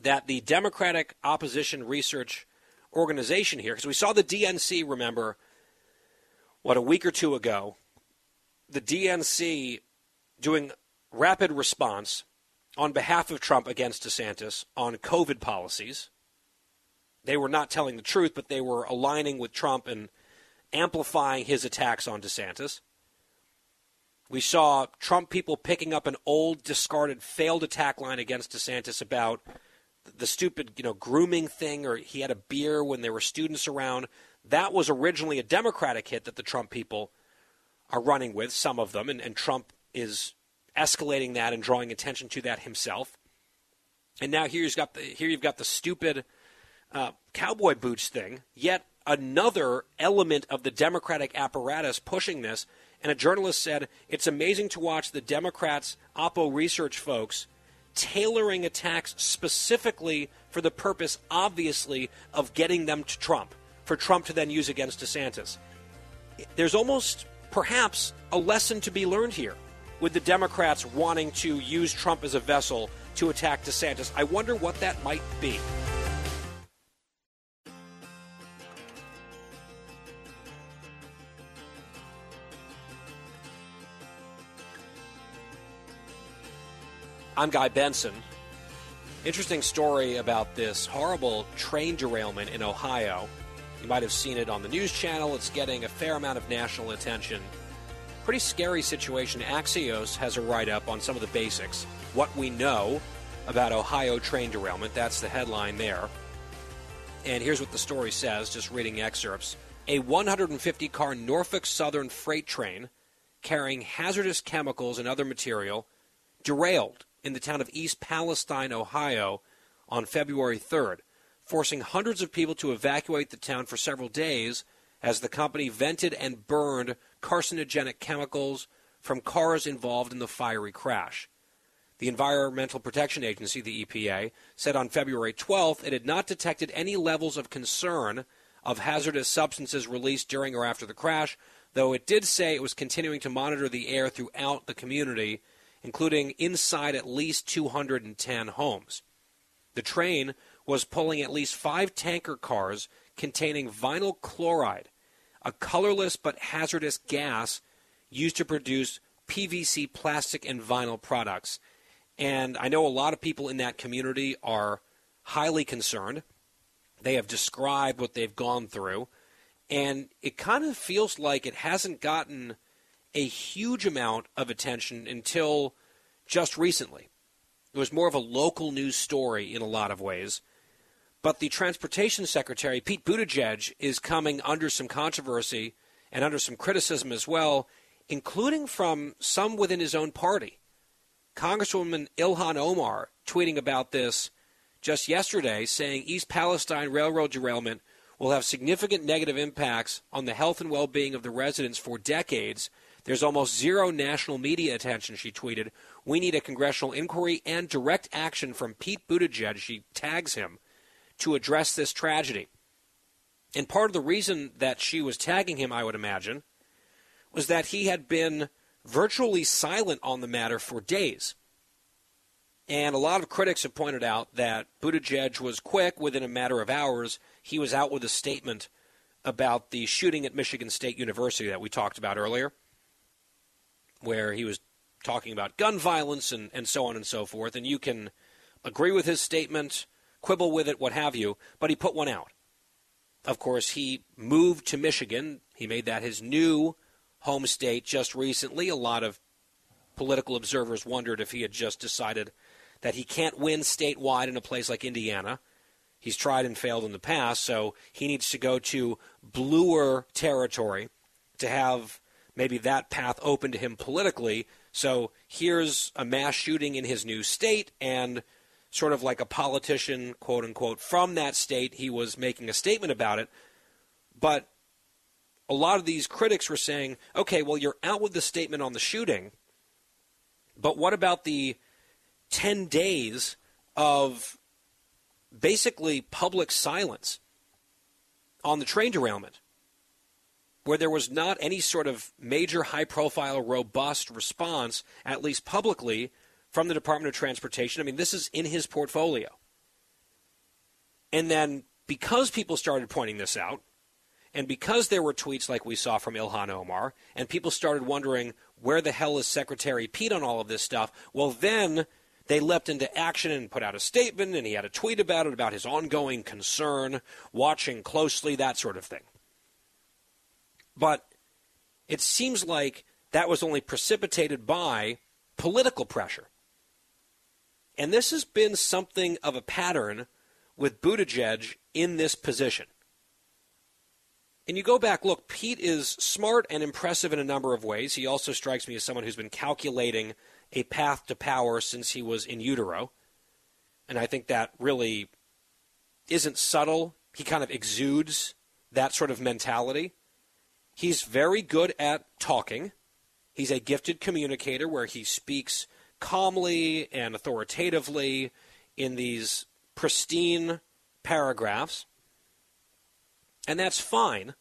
that the Democratic Opposition Research Organization here, because we saw the DNC, remember, what, a week or two ago, the DNC doing rapid response on behalf of Trump against DeSantis on COVID policies. They were not telling the truth, but they were aligning with Trump and amplifying his attacks on DeSantis. We saw Trump people picking up an old, discarded, failed attack line against DeSantis about the stupid, you know, grooming thing, or he had a beer when there were students around. That was originally a Democratic hit that the Trump people are running with, some of them, and, and Trump is escalating that and drawing attention to that himself. And now here you've got the here you've got the stupid uh, cowboy boots thing. Yet another element of the Democratic apparatus pushing this and a journalist said, It's amazing to watch the Democrats' Oppo research folks tailoring attacks specifically for the purpose, obviously, of getting them to Trump, for Trump to then use against DeSantis. There's almost, perhaps, a lesson to be learned here with the Democrats wanting to use Trump as a vessel to attack DeSantis. I wonder what that might be. I'm Guy Benson. Interesting story about this horrible train derailment in Ohio. You might have seen it on the news channel. It's getting a fair amount of national attention. Pretty scary situation. Axios has a write up on some of the basics. What we know about Ohio train derailment. That's the headline there. And here's what the story says, just reading excerpts. A 150 car Norfolk Southern freight train carrying hazardous chemicals and other material derailed in the town of East Palestine, Ohio, on February 3rd, forcing hundreds of people to evacuate the town for several days as the company vented and burned carcinogenic chemicals from cars involved in the fiery crash. The Environmental Protection Agency, the EPA, said on February 12th it had not detected any levels of concern of hazardous substances released during or after the crash, though it did say it was continuing to monitor the air throughout the community including inside at least 210 homes. The train was pulling at least five tanker cars containing vinyl chloride, a colorless but hazardous gas used to produce PVC plastic and vinyl products. And I know a lot of people in that community are highly concerned. They have described what they've gone through. And it kind of feels like it hasn't gotten a huge amount of attention until just recently. It was more of a local news story in a lot of ways. But the transportation secretary, Pete Buttigieg, is coming under some controversy and under some criticism as well, including from some within his own party. Congresswoman Ilhan Omar tweeting about this just yesterday, saying East Palestine Railroad derailment will have significant negative impacts on the health and well being of the residents for decades there's almost zero national media attention, she tweeted. We need a congressional inquiry and direct action from Pete Buttigieg, she tags him, to address this tragedy. And part of the reason that she was tagging him, I would imagine, was that he had been virtually silent on the matter for days. And a lot of critics have pointed out that Buttigieg was quick. Within a matter of hours, he was out with a statement about the shooting at Michigan State University that we talked about earlier where he was talking about gun violence and, and so on and so forth. And you can agree with his statement, quibble with it, what have you, but he put one out. Of course, he moved to Michigan. He made that his new home state just recently. A lot of political observers wondered if he had just decided that he can't win statewide in a place like Indiana. He's tried and failed in the past, so he needs to go to bluer territory to have maybe that path open to him politically. So here's a mass shooting in his new state, and sort of like a politician, quote unquote, from that state, he was making a statement about it. But a lot of these critics were saying, okay, well, you're out with the statement on the shooting, but what about the 10 days of basically public silence on the train derailment? Where there was not any sort of major high profile, robust response, at least publicly, from the Department of Transportation. I mean, this is in his portfolio. And then because people started pointing this out, and because there were tweets like we saw from Ilhan Omar, and people started wondering where the hell is Secretary Pete on all of this stuff, well, then they leapt into action and put out a statement, and he had a tweet about it, about his ongoing concern, watching closely, that sort of thing. But it seems like that was only precipitated by political pressure. And this has been something of a pattern with Buttigieg in this position. And you go back, look, Pete is smart and impressive in a number of ways. He also strikes me as someone who's been calculating a path to power since he was in utero. And I think that really isn't subtle. He kind of exudes that sort of mentality. He's very good at talking. He's a gifted communicator where he speaks calmly and authoritatively in these pristine paragraphs. And that's fine.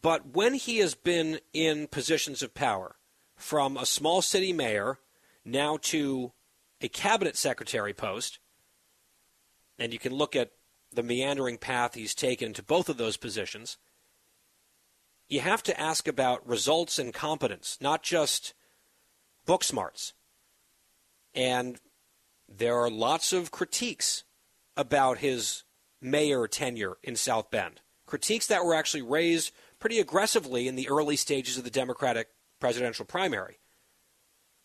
But when he has been in positions of power, from a small city mayor now to a cabinet secretary post, and you can look at the meandering path he's taken to both of those positions you have to ask about results and competence, not just book smarts. And there are lots of critiques about his mayor tenure in South Bend. Critiques that were actually raised pretty aggressively in the early stages of the Democratic presidential primary.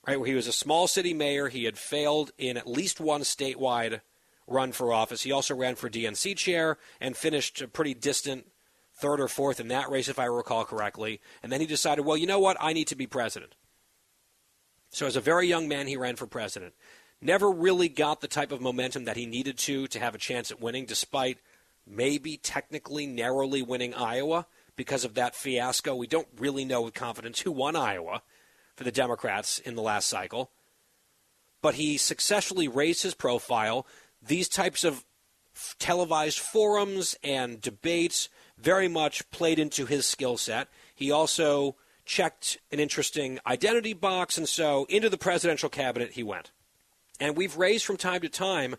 Right, where he was a small city mayor, he had failed in at least one statewide run for office. He also ran for DNC chair and finished a pretty distant third or fourth in that race, if I recall correctly. And then he decided, well, you know what? I need to be president. So, as a very young man, he ran for president. Never really got the type of momentum that he needed to to have a chance at winning, despite maybe technically narrowly winning Iowa because of that fiasco. We don't really know with confidence who won Iowa for the Democrats in the last cycle. But he successfully raised his profile. These types of televised forums and debates very much played into his skill set. He also checked an interesting identity box, and so into the presidential cabinet he went. And we've raised from time to time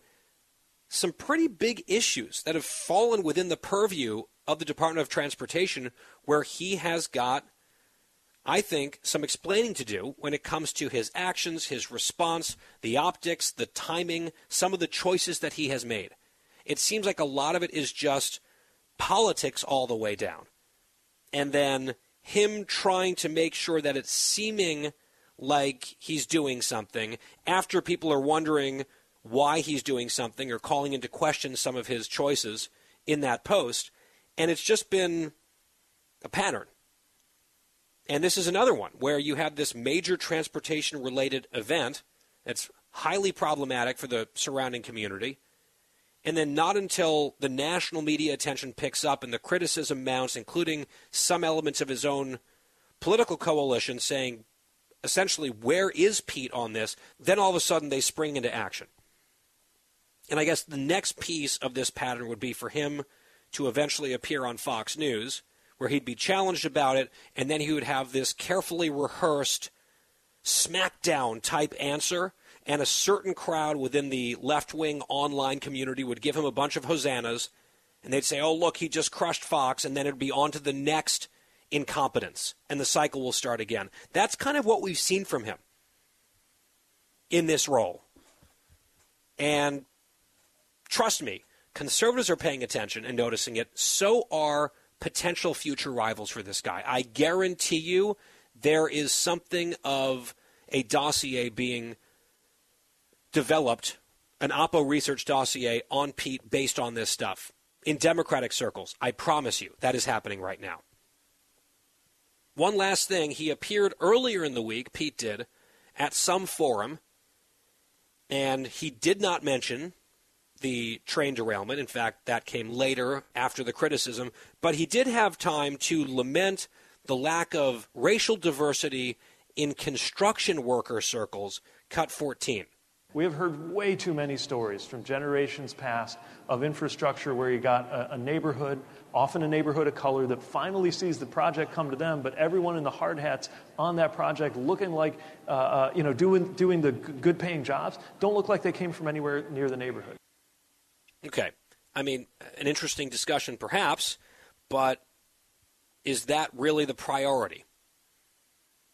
some pretty big issues that have fallen within the purview of the Department of Transportation, where he has got, I think, some explaining to do when it comes to his actions, his response, the optics, the timing, some of the choices that he has made. It seems like a lot of it is just politics all the way down. And then him trying to make sure that it's seeming like he's doing something after people are wondering why he's doing something or calling into question some of his choices in that post. And it's just been a pattern. And this is another one where you have this major transportation related event that's highly problematic for the surrounding community. And then, not until the national media attention picks up and the criticism mounts, including some elements of his own political coalition saying, essentially, where is Pete on this? Then all of a sudden they spring into action. And I guess the next piece of this pattern would be for him to eventually appear on Fox News, where he'd be challenged about it, and then he would have this carefully rehearsed smackdown type answer and a certain crowd within the left wing online community would give him a bunch of hosannas, and they'd say, oh, look, he just crushed Fox, and then it'd be on to the next incompetence, and the cycle will start again. That's kind of what we've seen from him in this role. And trust me, conservatives are paying attention and noticing it. So are potential future rivals for this guy. I guarantee you there is something of a dossier being developed an Oppo research dossier on Pete based on this stuff in Democratic circles. I promise you that is happening right now. One last thing, he appeared earlier in the week, Pete did, at some forum, and he did not mention the train derailment. In fact, that came later after the criticism. But he did have time to lament the lack of racial diversity in construction worker circles, cut 14. We have heard way too many stories from generations past of infrastructure where you got a, a, neighborhood, often a neighborhood of color, that finally sees the project come to them, but everyone in the hard hats on that project looking like, uh, uh, you know, doing, doing the good paying jobs, don't look like they came from anywhere near the neighborhood. Okay. I mean, an interesting discussion perhaps, but is that really the priority?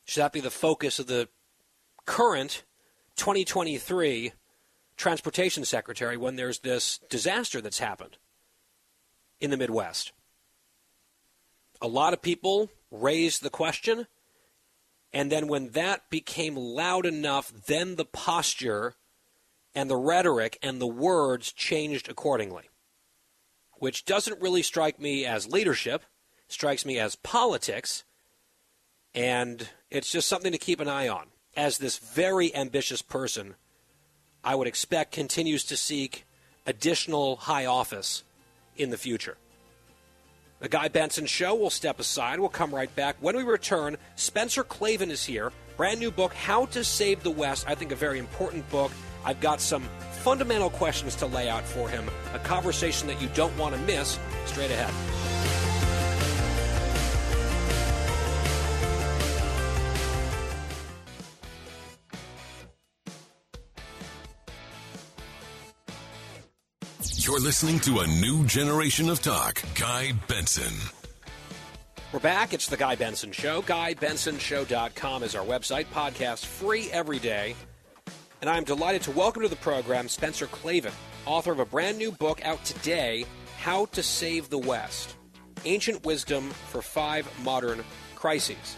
Should that be the focus of the current 2023 transportation secretary when there's this disaster that's happened in the Midwest? A lot of people raised the question, and then when that became loud enough, then the posture and the rhetoric and the words changed accordingly, which doesn't really strike me as leadership, strikes me as politics, and it's just something to keep an eye on. As this very ambitious person, I would expect continues to seek additional high office in the future. The Guy Benson Show will step aside. We'll come right back. When we return, Spencer Klavan is here. Brand new book, How to Save the West. I think a very important book. I've got some fundamental questions to lay out for him. A conversation that you don't want to miss straight ahead. You're listening to a new generation of talk. Guy Benson. We're back. It's the Guy Benson Show. GuyBensonShow.com is our website. Podcast free every day. And I'm delighted to welcome to the program Spencer Klavan, author of a brand new book out today How to Save the West Ancient Wisdom for Five Modern Crises.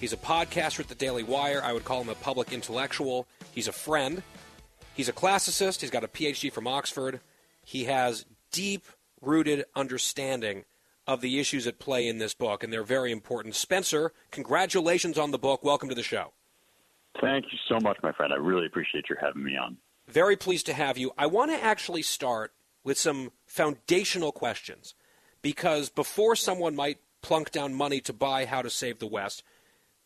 He's a podcaster at the Daily Wire. I would call him a public intellectual. He's a friend. He's a classicist. He's got a PhD from Oxford. He has deep rooted understanding of the issues at play in this book, and they're very important. Spencer, congratulations on the book. Welcome to the show. Thank you so much, my friend. I really appreciate your having me on. Very pleased to have you. I want to actually start with some foundational questions because before someone might plunk down money to buy How to Save the West,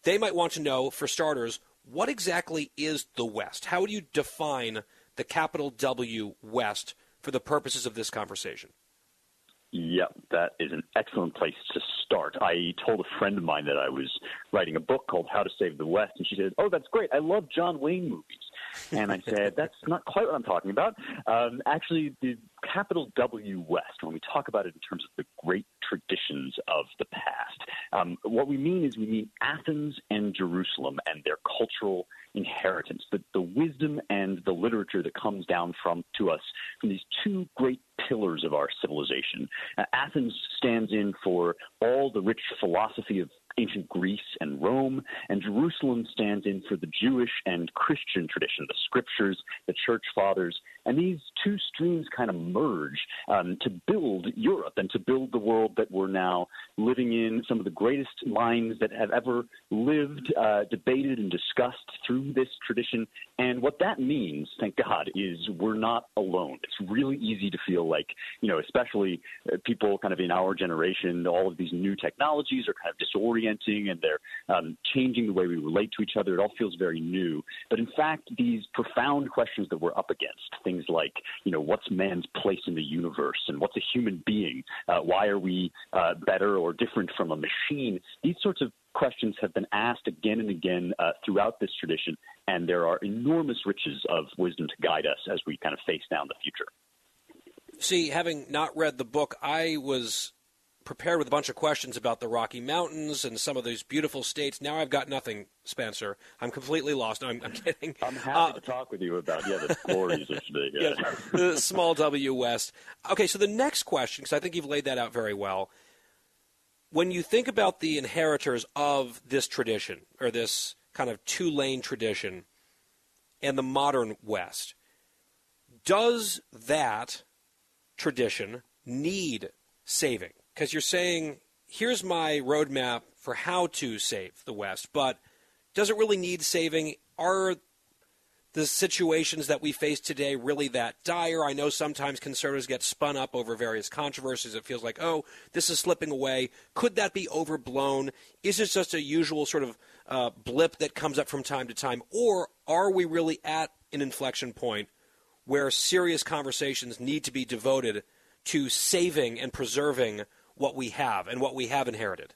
they might want to know, for starters, what exactly is the West? How would you define the capital W West for the purposes of this conversation? Yeah, that is an excellent place to start. I told a friend of mine that I was writing a book called How to Save the West, and she said, Oh, that's great. I love John Wayne movies. And I said, That's not quite what I'm talking about. Um, actually, the capital W West, when we talk about it in terms of the great traditions of the past, um, what we mean is we mean Athens and Jerusalem and their cultural inheritance, the, the wisdom and the literature that comes down from to us from these two great pillars of our civilization. Uh, Athens stands in for all the rich philosophy of ancient Greece and Rome, and Jerusalem stands in for the Jewish and Christian tradition, the scriptures, the church fathers, and these two streams kind of merge um, to build Europe and to build the world that we're now living in. Some of the greatest minds that have ever lived, uh, debated, and discussed through this tradition. And what that means, thank God, is we're not alone. It's really easy to feel like, you know, especially uh, people kind of in our generation, all of these new technologies are kind of disorienting and they're um, changing the way we relate to each other. It all feels very new. But in fact, these profound questions that we're up against, things like, you know, what's man's place in the universe and what's a human being? Uh, why are we uh, better or different from a machine? These sorts of questions have been asked again and again uh, throughout this tradition, and there are enormous riches of wisdom to guide us as we kind of face down the future. See, having not read the book, I was prepared with a bunch of questions about the Rocky Mountains and some of these beautiful states. Now I've got nothing, Spencer. I'm completely lost. I'm, I'm kidding. I'm happy uh, to talk with you about yeah the glories of the, yeah. yeah, the small W West. Okay, so the next question, because I think you've laid that out very well. When you think about the inheritors of this tradition or this kind of two lane tradition and the modern West, does that tradition need saving? Because you're saying, here's my roadmap for how to save the West, but does it really need saving? Are the situations that we face today really that dire? I know sometimes conservatives get spun up over various controversies. It feels like, oh, this is slipping away. Could that be overblown? Is it just a usual sort of uh, blip that comes up from time to time? Or are we really at an inflection point where serious conversations need to be devoted to saving and preserving what we have and what we have inherited?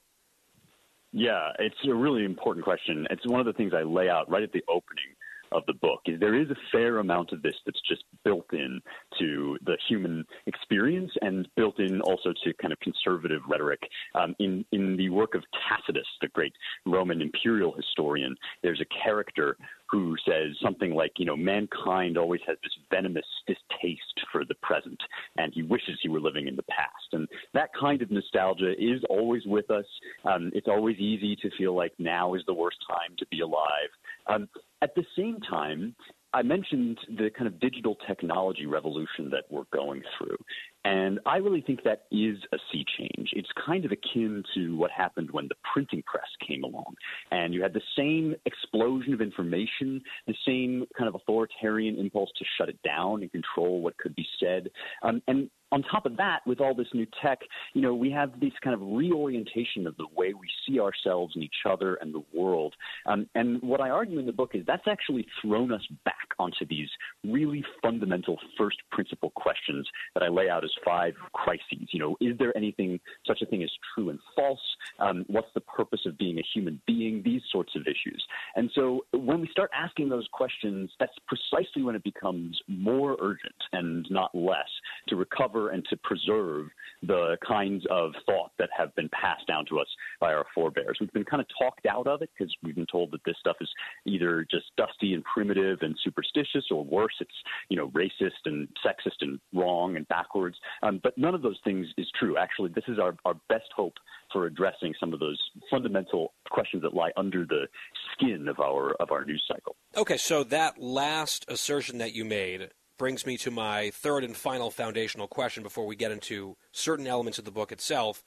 Yeah, it's a really important question. It's one of the things I lay out right at the opening of the book there is a fair amount of this that's just built in to the human experience and built in also to kind of conservative rhetoric. Um, in in the work of Tacitus, the great Roman imperial historian, there's a character who says something like, you know, mankind always has this venomous distaste for the present, and he wishes he were living in the past. And that kind of nostalgia is always with us. Um, it's always easy to feel like now is the worst time to be alive. Um, at the same time, I mentioned the kind of digital technology revolution that we're going through. And I really think that is a sea change. It's kind of akin to what happened when the printing press came along. And you had the same explosion of information, the same kind of authoritarian impulse to shut it down and control what could be said. Um, and on top of that, with all this new tech, you know, we have this kind of reorientation of the way we see ourselves and each other and the world. Um, and what I argue in the book is that's actually thrown us back onto these really fundamental first principle questions that I lay out as five crises. You know, is there anything, such a thing as true and false? Um, what's the purpose of being a human being? These sorts of issues. And so when we start asking those questions, that's precisely when it becomes more urgent and not less to recover and to preserve the kinds of thought that have been passed down to us by our forebears. We've been kind of talked out of it because we've been told that this stuff is either just dusty and primitive and superstitious, or worse, it's you know racist and sexist and wrong and backwards. Um, but none of those things is true. Actually, this is our, our best hope for addressing some of those fundamental questions that lie under the skin of our of our news cycle. Okay, so that last assertion that you made brings me to my third and final foundational question before we get into certain elements of the book itself.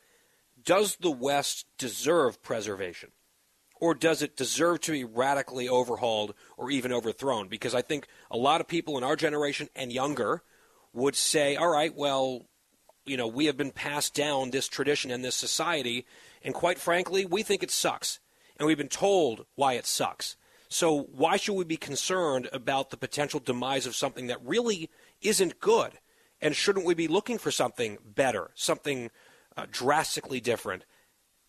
Does the West deserve preservation? Or does it deserve to be radically overhauled or even overthrown? Because I think a lot of people in our generation and younger would say, all right, well, you know, we have been passed down this tradition and this society, and quite frankly, we think it sucks. And we've been told why it sucks. So why should we be concerned about the potential demise of something that really isn't good? And shouldn't we be looking for something better, something uh, drastically different?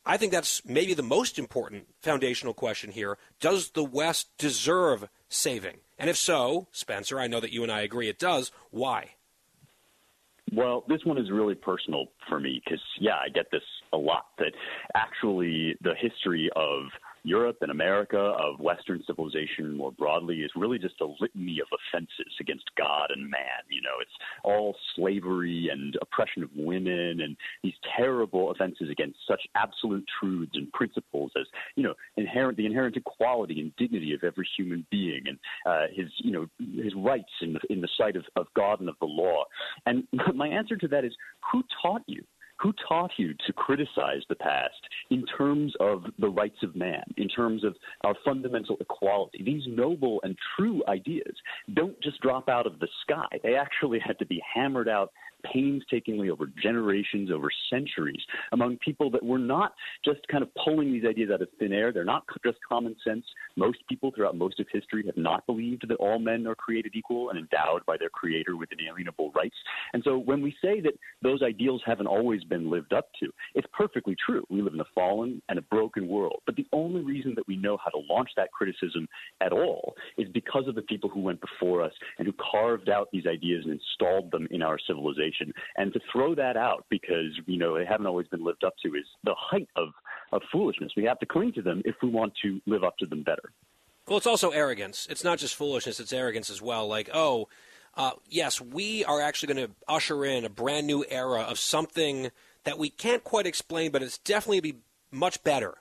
I think that's maybe the most important foundational question here. Does the West deserve saving? And if so, Spencer, I know that you and I agree it does. Why? Well, this one is really personal for me because, yeah, I get this a lot that actually the history of Europe and America, of Western civilization more broadly, is really just a litany of offenses against God and man. You know, it's all slavery and oppression of women and these terrible offenses against such absolute truths and principles as, you know, inherent the inherent equality and dignity of every human being and uh, his, you know, his rights in the, in the sight of, of God and of the law. And my answer to that is, who taught you? Who taught you to criticize the past in terms of the rights of man, in terms of our fundamental equality? These noble and true ideas don't just drop out of the sky. They actually had to be hammered out painstakingly over generations, over centuries, among people that were not just kind of pulling these ideas out of thin air. They're not just common sense. Most people throughout most of history have not believed that all men are created equal and endowed by their creator with inalienable rights. And so when we say that those ideals haven't always been lived up to, it's perfectly true. We live in a fallen and a broken world. But the only reason that we know how to launch that criticism at all is because of the people who went before us and who carved out these ideas and installed them in our civilization and to throw that out because, you know, they haven't always been lived up to is the height of, of foolishness. We have to cling to them if we want to live up to them better. Well, it's also arrogance. It's not just foolishness, it's arrogance as well. Like, oh, uh, yes, we are actually going to usher in a brand new era of something that we can't quite explain, but it's definitely be much better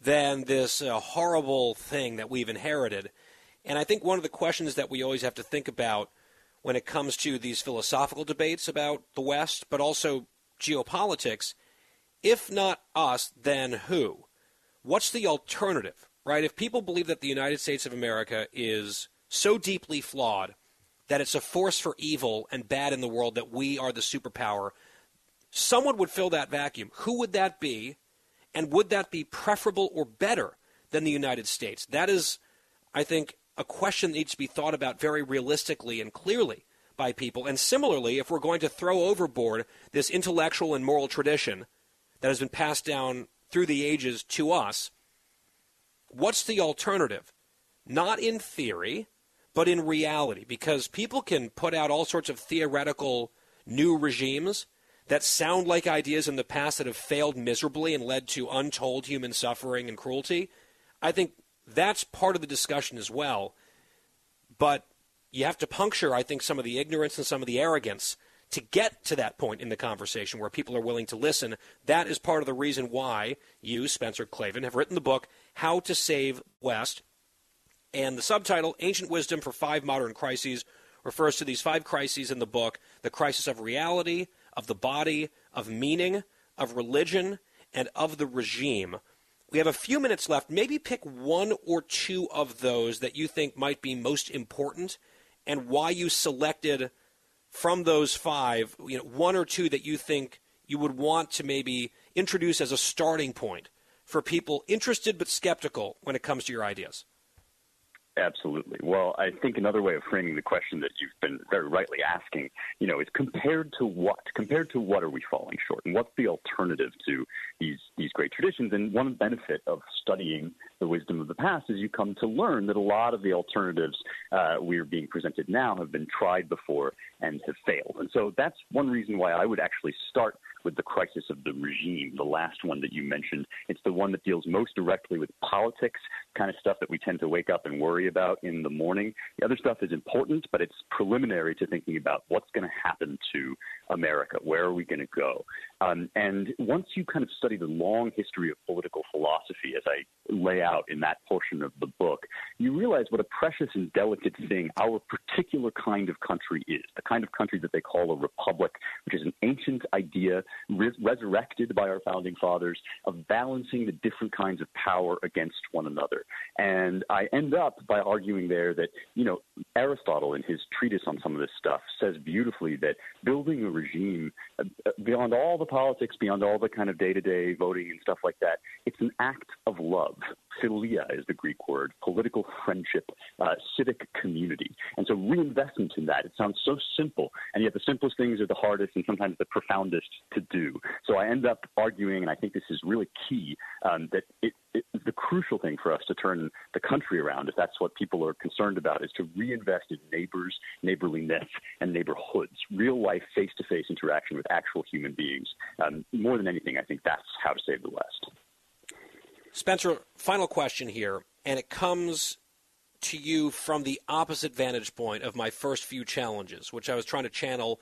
than this uh, horrible thing that we've inherited. And I think one of the questions that we always have to think about when it comes to these philosophical debates about the West, but also geopolitics. If not us, then who? What's the alternative, right? If people believe that the United States of America is so deeply flawed that it's a force for evil and bad in the world that we are the superpower, someone would fill that vacuum. Who would that be? And would that be preferable or better than the United States? That is, I think, a question that needs to be thought about very realistically and clearly by people. And similarly, if we're going to throw overboard this intellectual and moral tradition that has been passed down through the ages to us, what's the alternative? Not in theory, but in reality, because people can put out all sorts of theoretical new regimes that sound like ideas in the past that have failed miserably and led to untold human suffering and cruelty. I think that's part of the discussion as well. But you have to puncture, I think, some of the ignorance and some of the arrogance to get to that point in the conversation where people are willing to listen. That is part of the reason why you, Spencer Klavan, have written the book, How to Save West. And the subtitle, Ancient Wisdom for Five Modern Crises, refers to these five crises in the book the crisis of reality, of the body, of meaning, of religion, and of the regime. We have a few minutes left. Maybe pick one or two of those that you think might be most important and why you selected from those five, you know, one or two that you think you would want to maybe introduce as a starting point for people interested but skeptical when it comes to your ideas. Absolutely. Well, I think another way of framing the question that you've been very rightly asking, you know, is compared to what? Compared to what are we falling short? And what's the alternative to these these great traditions? And one benefit of studying the wisdom of the past is you come to learn that a lot of the alternatives uh, we're being presented now have been tried before and have failed. And so that's one reason why I would actually start with the crisis of the regime, the last one that you mentioned. It's the one that deals most directly with politics, kind of stuff that we tend to wake up and worry about in the morning. The other stuff is important, but it's preliminary to thinking about what's going to happen to America. Where are we going to go? Um, and once you kind of study the long history of political philosophy, as I lay out in that portion of the book, you realize what a precious and delicate thing our particular kind of country is the kind of country that they call a republic, which is an ancient idea res- resurrected by our founding fathers of balancing the different kinds of power against one another. And I end up by arguing there that, you know, Aristotle in his treatise on some of this stuff says beautifully that building a regime uh, beyond all the politics, beyond all the kind of day to day voting and stuff like that, it's an act of love. Philia is the Greek word, political friendship, uh, civic community. And so reinvestment in that, it sounds so simple, and yet the simplest things are the hardest and sometimes the profoundest to do. So I end up arguing, and I think this is really key, um, that it, it, the crucial thing for us to turn the country around, if that's what people are concerned about, is to reinvest in neighbors, neighborliness, and neighborhoods, real life, face to face interaction with actual human beings. Um, more than anything, I think that's how to save the West. Spencer, final question here, and it comes to you from the opposite vantage point of my first few challenges, which I was trying to channel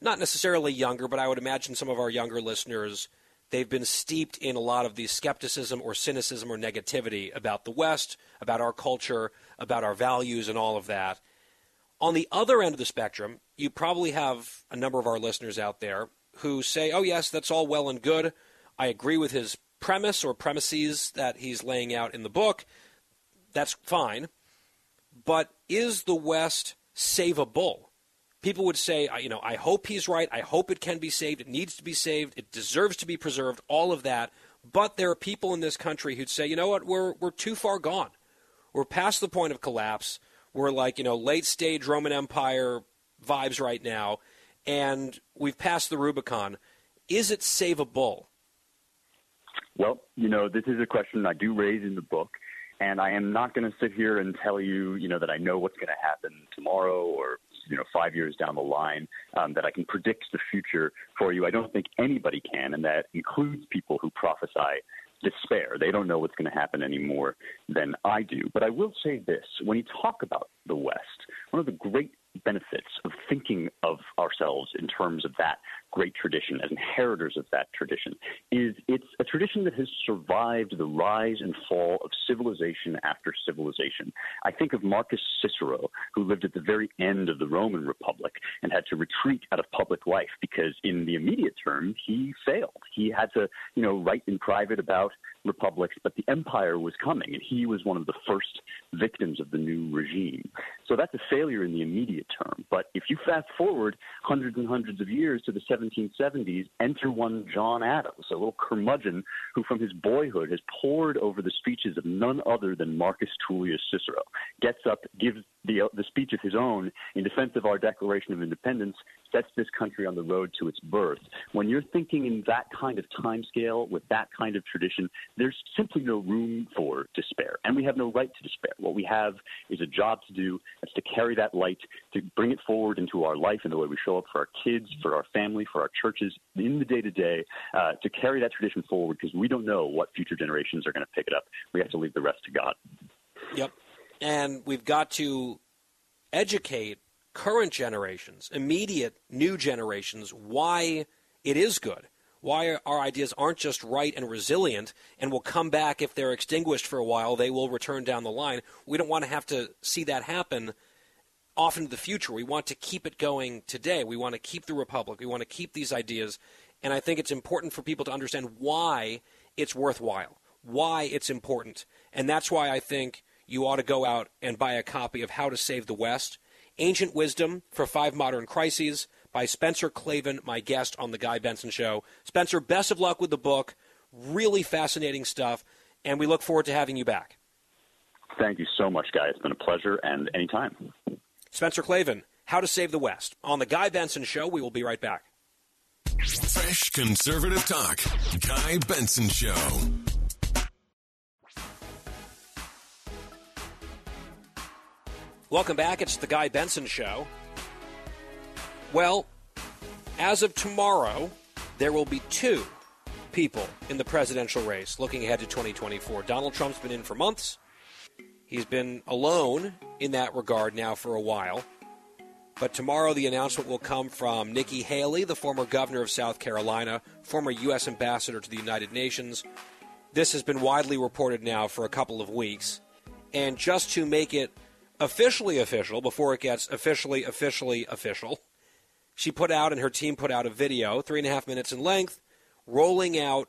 not necessarily younger, but I would imagine some of our younger listeners, they've been steeped in a lot of the skepticism or cynicism or negativity about the West, about our culture, about our values, and all of that. On the other end of the spectrum, you probably have a number of our listeners out there who say, oh, yes, that's all well and good. I agree with his premise or premises that he's laying out in the book. That's fine. But is the West savable? People would say, you know, I hope he's right. I hope it can be saved. It needs to be saved. It deserves to be preserved. All of that. But there are people in this country who'd say, you know what, we're we're too far gone. We're past the point of collapse. We're like, you know, late stage Roman Empire vibes right now, and we've passed the Rubicon. Is it savable? Well, you know, this is a question I do raise in the book, and I am not going to sit here and tell you, you know, that I know what's going to happen tomorrow or you know five years down the line um, that I can predict the future for you. I don't think anybody can, and that includes people who prophesy despair. They don't know what's going to happen any more than I do. But I will say this when you talk about the West, one of the great benefits of thinking of ourselves in terms of that great tradition as inheritors of that tradition is it's a tradition that has survived the rise and fall of civilization after civilization. I think of Marcus Cicero, who lived at the very end of the Roman Republic and had to retreat out of public life because in the immediate term he failed. He had to, you know, write in private about republics, but the empire was coming, and he was one of the first victims of the new regime. So that's a failure in the immediate term. But if you fast forward hundreds and hundreds of years to the 1770s, enter one John Adams, a little curmudgeon who from his boyhood has pored over the speeches of none other than Marcus Tullius Cicero, gets up, gives the, uh, the speech of his own in defense of our Declaration of Independence, sets this country on the road to its birth. When you're thinking in that kind of time scale with that kind of tradition, there's simply no room for despair. And we have no right to despair. What we have is a job to do. That's to carry that light, to bring it forward into our life and the way we show up for our kids, for our family, for our churches, in the day to day, to carry that tradition forward because we don't know what future generations are going to pick it up. We have to leave the rest to God. Yep. And we've got to educate current generations, immediate new generations, why it is good, why our ideas aren't just right and resilient and will come back if they're extinguished for a while, they will return down the line. We don't want to have to see that happen off into the future. We want to keep it going today. We want to keep the Republic. We want to keep these ideas. And I think it's important for people to understand why it's worthwhile, why it's important. And that's why I think you ought to go out and buy a copy of How to Save the West Ancient Wisdom for Five Modern Crises by Spencer Klavan, my guest on The Guy Benson Show. Spencer, best of luck with the book. Really fascinating stuff, and we look forward to having you back. Thank you so much, Guy. It's been a pleasure, and anytime. Spencer Klavan, How to Save the West. On The Guy Benson Show, we will be right back. Fresh conservative talk. Guy Benson Show. Welcome back. It's the Guy Benson Show. Well, as of tomorrow, there will be two people in the presidential race looking ahead to 2024. Donald Trump's been in for months. He's been alone in that regard now for a while. But tomorrow, the announcement will come from Nikki Haley, the former governor of South Carolina, former U.S. ambassador to the United Nations. This has been widely reported now for a couple of weeks. And just to make it officially official, before it gets officially, officially official, she put out and her team put out a video, three and a half minutes in length, rolling out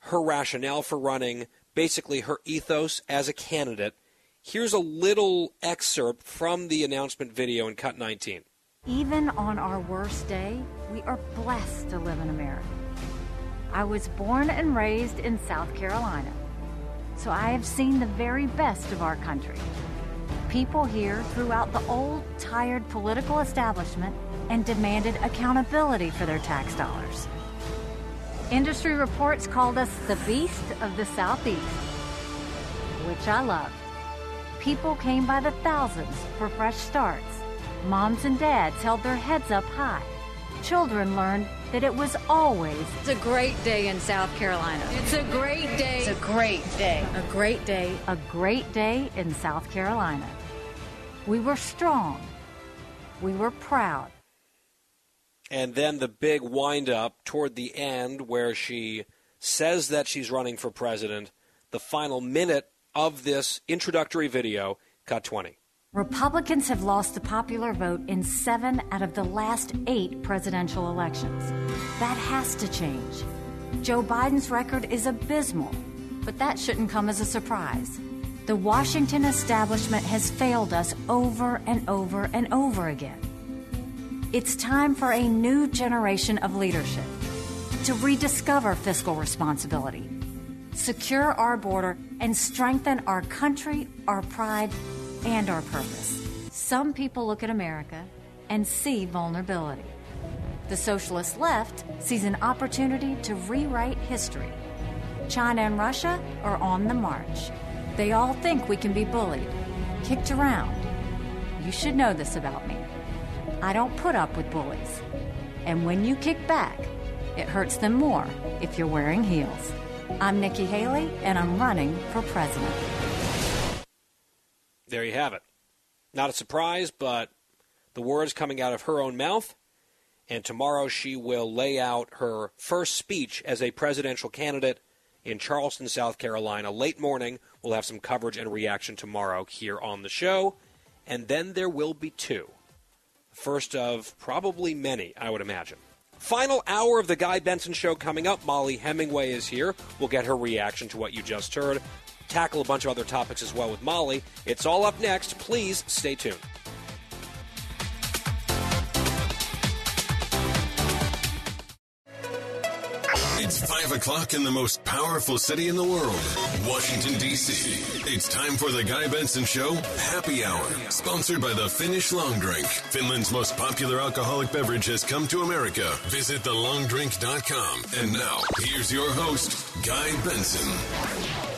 her rationale for running, basically her ethos as a candidate. Here's a little excerpt from the announcement video in Cut 19. Even on our worst day, we are blessed to live in America. I was born and raised in South Carolina, so I have seen the very best of our country. People here threw out the old, tired political establishment and demanded accountability for their tax dollars. Industry reports called us the beast of the Southeast, which I loved. People came by the thousands for fresh starts. Moms and dads held their heads up high. Children learned that it was always It's a great day in South Carolina. It's a great day. It's a great day. A great day. A great day in South Carolina. We were strong. We were proud. And then the big wind up toward the end where she says that she's running for president. The final minute of this introductory video, cut 20. Republicans have lost the popular vote in seven out of the last eight presidential elections. That has to change. Joe Biden's record is abysmal, but that shouldn't come as a surprise. The Washington establishment has failed us over and over and over again. It's time for a new generation of leadership to rediscover fiscal responsibility, secure our border, and strengthen our country, our pride, and our purpose. Some people look at America and see vulnerability. The socialist left sees an opportunity to rewrite history. China and Russia are on the march. They all think we can be bullied, kicked around. You should know this about me. I don't put up with bullies. And when you kick back, it hurts them more if you're wearing heels. I'm Nikki Haley, and I'm running for president. There you have it. Not a surprise, but the words coming out of her own mouth. And tomorrow she will lay out her first speech as a presidential candidate in Charleston, South Carolina. Late morning, we'll have some coverage and reaction tomorrow here on the show. And then there will be two. First of probably many, I would imagine. Final hour of the Guy Benson Show coming up. Mollie Hemingway is here. We'll get her reaction to what you just heard. Tackle a bunch of other topics as well with Mollie. It's all up next. Please stay tuned. It's 5 o'clock in the most powerful city in the world, Washington, D.C. It's time for the Guy Benson Show Happy Hour, sponsored by the Finnish Long Drink. Finland's most popular alcoholic beverage has come to America. Visit thelongdrink.com. And now, here's your host, Guy Benson.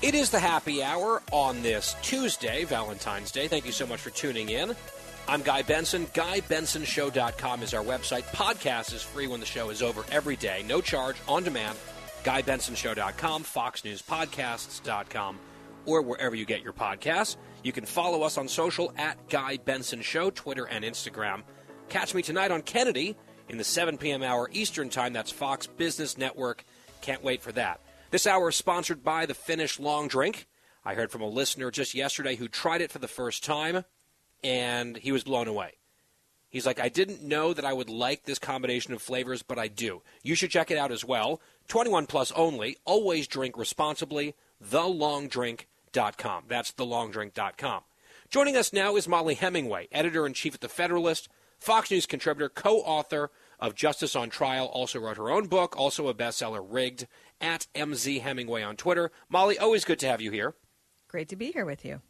It is the happy hour on this Tuesday, Valentine's Day. Thank you so much for tuning in. I'm Guy Benson. GuyBensonShow.com is our website. Podcast is free when the show is over every day. No charge, on demand. GuyBensonShow.com, FoxNewsPodcasts.com, or wherever you get your podcasts. You can follow us on social at Guy Benson Show, Twitter and Instagram. Catch me tonight on Kennedy in the 7 p.m. hour Eastern Time. That's Fox Business Network. Can't wait for that. This hour is sponsored by the Finnish Long Drink. I heard from a listener just yesterday who tried it for the first time, and he was blown away. He's like, I didn't know that I would like this combination of flavors, but I do. You should check it out as well. 21 plus only. Always drink responsibly. TheLongDrink.com. That's TheLongDrink.com. Joining us now is Mollie Hemingway, editor in chief at The Federalist, Fox News contributor, co author of Justice on Trial, also wrote her own book, also a bestseller, Rigged, at MZ Hemingway on Twitter. Molly, always good to have you here. Great to be here with you.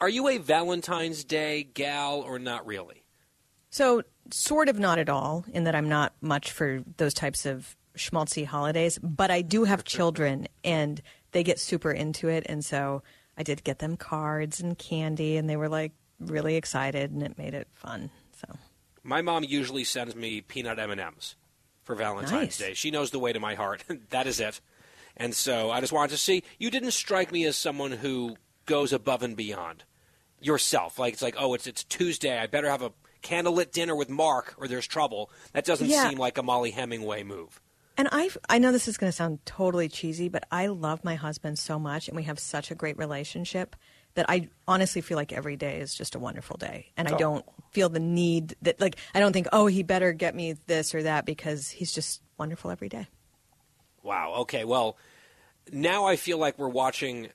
Are you a Valentine's Day gal or not really? So, sort of not at all, in that I'm not much for those types of schmaltzy holidays, but I do have children and they get super into it. And so I did get them cards and candy, and they were like really excited, and it made it fun. So, my mom usually sends me peanut M&Ms for Valentine's Nice. Day. She knows the way to my heart. that is it. And so I just wanted to see. You didn't strike me as someone who goes above and beyond yourself. Like it's like, oh, it's it's Tuesday. I better have a candlelit dinner with Mark, or there's trouble. That doesn't Yeah. seem like a Mollie Hemingway move. And I I know this is going to sound totally cheesy, but I love my husband so much and we have such a great relationship that I honestly feel like every day is just a wonderful day. And I Oh. don't feel the need that like I don't think, "Oh, he better get me this or that" because he's just wonderful every day. Wow. Okay. Well, now I feel like we're watching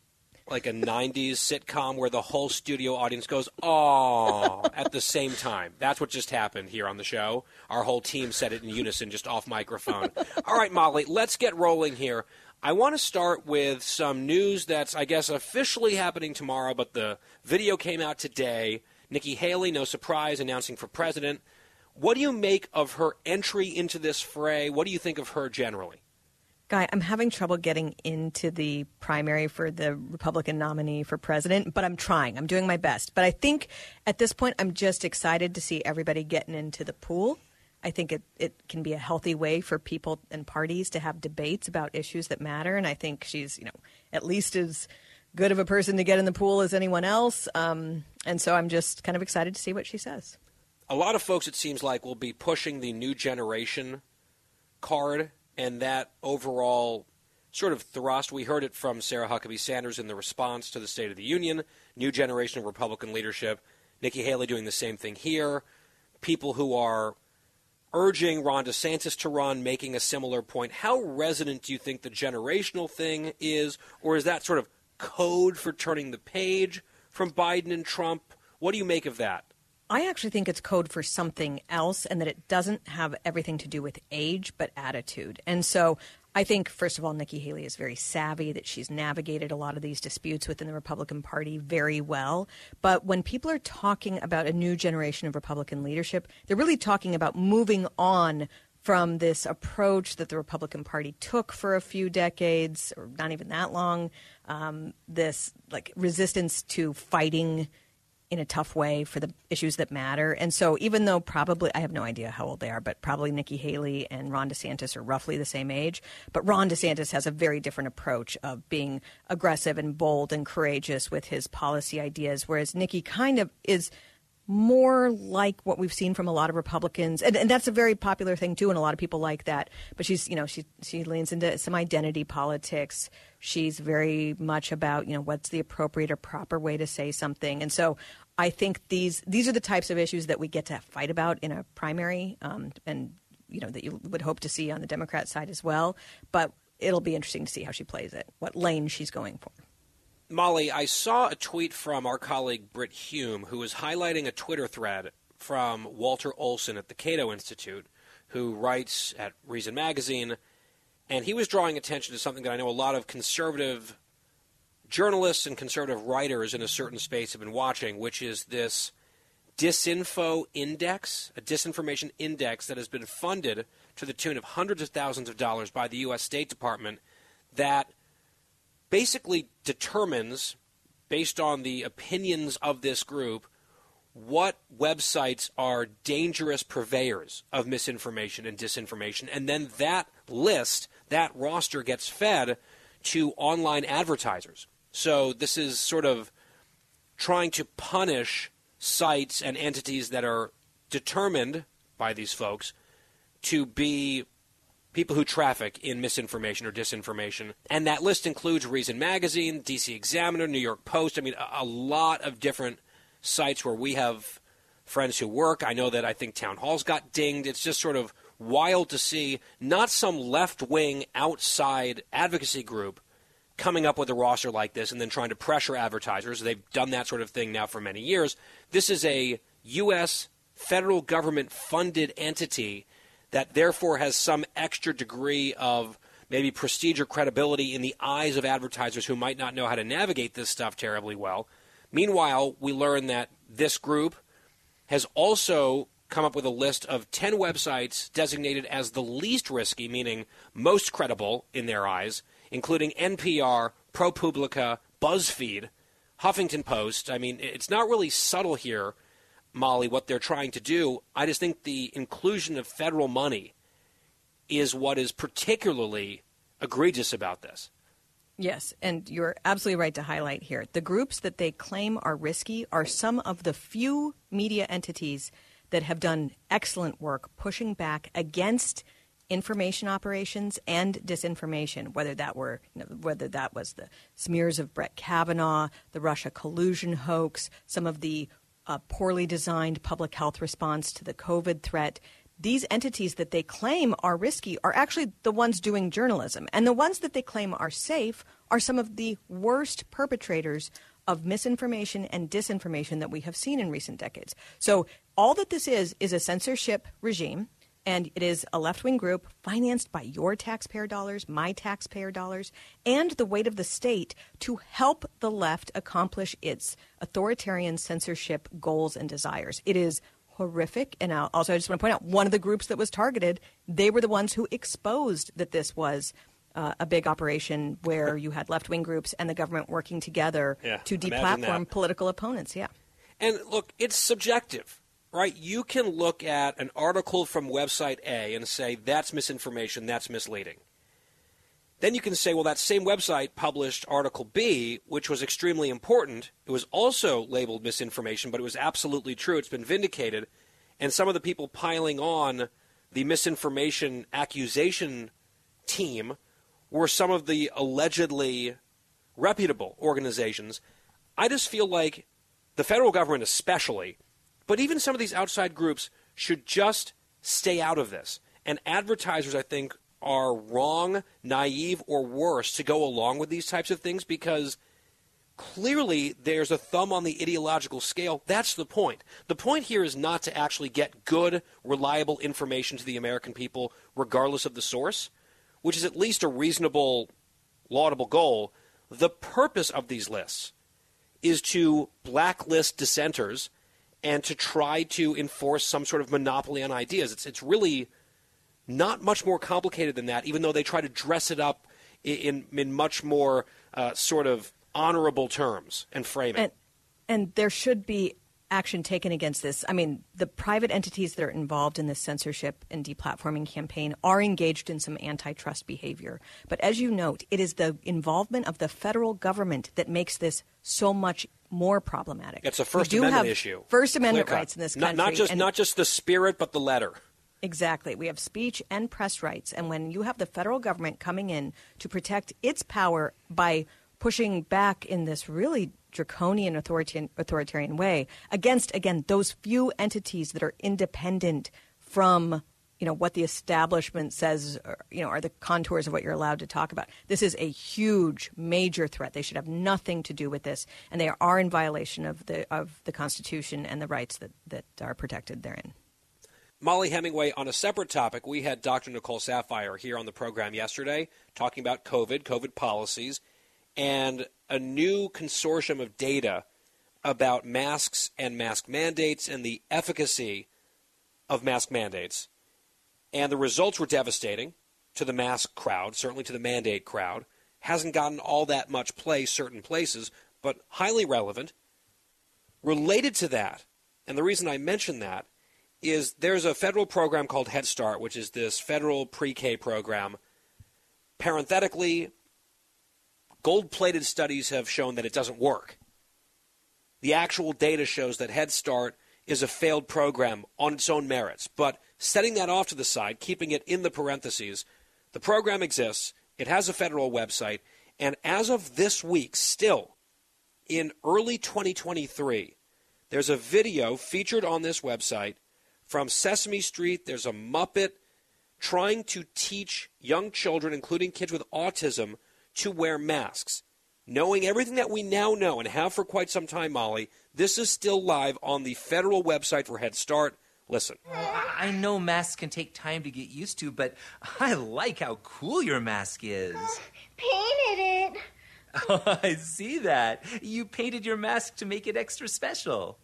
like a 90s sitcom where the whole studio audience goes, oh, at the same time. That's what just happened here on the show. Our whole team said it in unison, just off microphone. All right, Mollie, let's get rolling here. I want to start with some news that's, I guess, officially happening tomorrow, but the video came out today. Nikki Haley, no surprise, announcing for president. What do you make of her entry into this fray? What do you think of her generally? Guy, I'm having trouble getting into the primary for the Republican nominee for president, but I'm trying. I'm doing my best. But I think at this point, I'm just excited to see everybody getting into the pool. I think it, it can be a healthy way for people and parties to have debates about issues that matter. And I think she's, you know, at least as good of a person to get in the pool as anyone else. Um, and so I'm just kind of excited to see what she says. a lot of folks, it seems like, will be pushing the new generation card and that overall sort of thrust. We heard it from Sarah Huckabee Sanders in the response to the State of the Union, new generation of Republican leadership. Nikki Haley doing the same thing here. People who are urging Ron DeSantis to run, making a similar point. How resonant do you think the generational thing is, or is that sort of code for turning the page from Biden and Trump? What do you make of that? I actually think it's code for something else and that it doesn't have everything to do with age, but attitude. And so I think, first of all, Nikki Haley is very savvy, that she's navigated a lot of these disputes within the Republican Party very well. But when people are talking about a new generation of Republican leadership, they're really talking about moving on from this approach that the Republican Party took for a few decades, or not even that long, um, this like resistance to fighting in a tough way for the issues that matter. And so, even though probably, I have no idea how old they are, but probably Nikki Haley and Ron DeSantis are roughly the same age. But Ron DeSantis has a very different approach of being aggressive and bold and courageous with his policy ideas, whereas Nikki kind of is more like what we've seen from a lot of Republicans, and, and, that's a very popular thing too, and a lot of people like that. But she's, you know, she she leans into some identity politics. She's very much about, you know, what's the appropriate or proper way to say something, and so I think these these are the types of issues that we get to fight about in a primary, um, and you know that you would hope to see on the Democrat side as well. But it'll be interesting to see how she plays it, what lane she's going for. Mollie, I saw a tweet from our colleague Brit Hume, who was highlighting a Twitter thread from Walter Olson at the Cato Institute, who writes at Reason Magazine, and he was drawing attention to something that I know a lot of conservative journalists and conservative writers in a certain space have been watching, which is this disinfo index, a disinformation index that has been funded to the tune of hundreds of thousands of dollars by the U.S. State Department that basically determines, based on the opinions of this group, what websites are dangerous purveyors of misinformation and disinformation. And then that list, that roster gets fed to online advertisers. So this is sort of trying to punish sites and entities that are determined by these folks to be people who traffic in misinformation or disinformation. And that list includes Reason Magazine, DC Examiner, New York Post. I mean, a, lot of different sites where we have friends who work. I know that I think Town Hall's got dinged. It's just sort of wild to see not some left wing outside advocacy group coming up with a roster like this and then trying to pressure advertisers. They've done that sort of thing now for many years. This is a U.S. federal government funded entity that therefore has some extra degree of maybe prestige or credibility in the eyes of advertisers who might not know how to navigate this stuff terribly well. Meanwhile, we learn that this group has also come up with a list of 10 websites designated as the least risky, meaning most credible in their eyes, including NPR, ProPublica, BuzzFeed, Huffington Post. I mean, it's not really subtle here Mollie, what they're trying to do. I just think the inclusion of federal money is what is particularly egregious about this. Yes, and you're absolutely right to highlight here. The groups that they claim are risky are some of the few media entities that have done excellent work pushing back against information operations and disinformation, whether that were you know, whether that was the smears of Brett Kavanaugh, the Russia collusion hoax, some of the a poorly designed public health response to the COVID threat. These entities that they claim are risky are actually the ones doing journalism. And the ones that they claim are safe are some of the worst perpetrators of misinformation and disinformation that we have seen in recent decades. So, all that this is, is a censorship regime and it is a left wing group financed by your taxpayer dollars, my taxpayer dollars, and the weight of the state to help the left accomplish its authoritarian censorship goals and desires. It is horrific. And also, I just want to point out one of the groups that was targeted, they were the ones who exposed that this was. Uh, a big operation where you had left wing groups and the government working together yeah, to deplatform political opponents. Yeah. And look, it's subjective right? You can look at an article from website A and say that's misinformation, that's misleading. Then you can say, well, that same website published article B, which was extremely important. It was also labeled misinformation, but it was absolutely true. It's been vindicated. And some of the people piling on the misinformation accusation team were some of the allegedly reputable organizations. I just feel like the federal government, especially, but even some of these outside groups should just stay out of this. And advertisers, I think, are wrong, naive, or worse to go along with these types of things because clearly there's a thumb on the ideological scale. That's the point. The point here is not to actually get good, reliable information to the American people, regardless of the source, which is at least a reasonable, laudable goal. The purpose of these lists is to blacklist dissenters and to try to enforce some sort of monopoly on ideas. It's, it's really not much more complicated than that, even though they try to dress it up in, in much more uh, sort of honorable terms and frame it. And, And there should be action taken against this. I mean, the private entities that are involved in this censorship and deplatforming campaign are engaged in some antitrust behavior. But as you note, it is the involvement of the federal government that makes this so much more problematic. It's a First Amendment issue. First Amendment rights in this Not- country. Not, just and- not just the spirit, but the letter. Exactly. We have speech and press rights. And when you have the federal government coming in to protect its power by pushing back in this really draconian authoritarian, authoritarian way against, again, those few entities that are independent from you know what the establishment says you know are the contours of what you're allowed to talk about this is a huge major threat they should have nothing to do with this and they are in violation of the of the constitution and the rights that that are protected therein Mollie Hemingway, on a separate topic, we had Dr. Nicole Saphier here on the program yesterday talking about COVID, COVID policies, and a new consortium of data about masks and mask mandates and the efficacy of mask mandates. And the results were devastating to the mask crowd, certainly to the mandate crowd. Hasn't gotten all that much play certain places, but highly relevant. Related to that, and the reason I mention that is there's a federal program called Head Start, which is this federal pre K program. Parenthetically, gold plated studies have shown that it doesn't work. The actual data shows that Head Start is a failed program on its own merits. But setting that off to the side, keeping it in the parentheses, the program exists, it has a federal website, and as of this week, still in early 2023, there's a video featured on this website from Sesame Street. There's a Muppet trying to teach young children, including kids with autism, to wear masks. Knowing everything that we now know and have for quite some time, Mollie, this is still live on the federal website for Head Start. Listen. I know masks can take time to get used to, but I like how cool your mask is. Painted it. Oh, I see that. You painted your mask to make it extra special.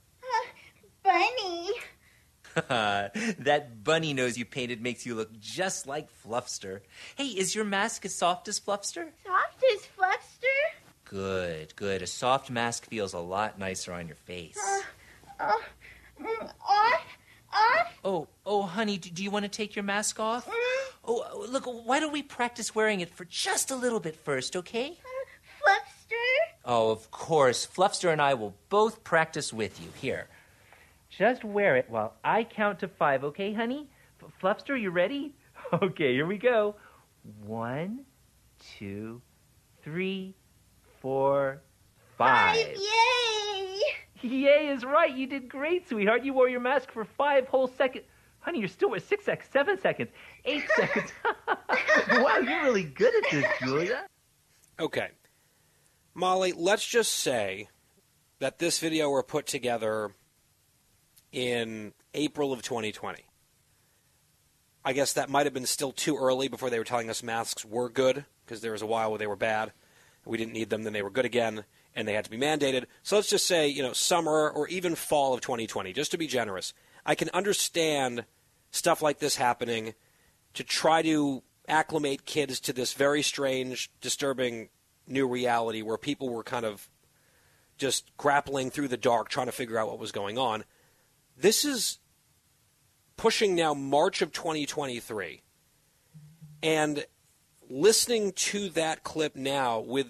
Bunny. that bunny nose you painted makes you look just like Fluffster. Hey, is your mask as soft as Fluffster? Soft as Fluffster. Good, good. A soft mask feels a lot nicer on your face. Uh, mm, off. Off. Oh, oh, honey, do, do you want to take your mask off? Mm-hmm. Oh, uh, look, why don't we practice wearing it for just a little bit first, okay? Fluffster. Oh, of course. Fluffster and I will both practice with you. Here. Just wear it while I count to five, okay, honey? F- Fluffster, you ready? Okay, here we go. One, two, three, four, five. Yay! Yay is right. You did great, sweetheart. You wore your mask for five whole seconds. Honey, you're still at six seconds, seven seconds, eight seconds. wow, you're really good at this, Julia. Okay. Mollie, let's just say that this video were put together in April of 2020. I guess that might have been still too early before they were telling us masks were good, because there was a while where they were bad. We didn't need them, then they were good again, and they had to be mandated. So let's just say, you know, summer or even fall of 2020, just to be generous. I can understand stuff like this happening to try to acclimate kids to this very strange, disturbing new reality where people were kind of just grappling through the dark, trying to figure out what was going on. This is pushing now March of 2023. And listening to that clip now with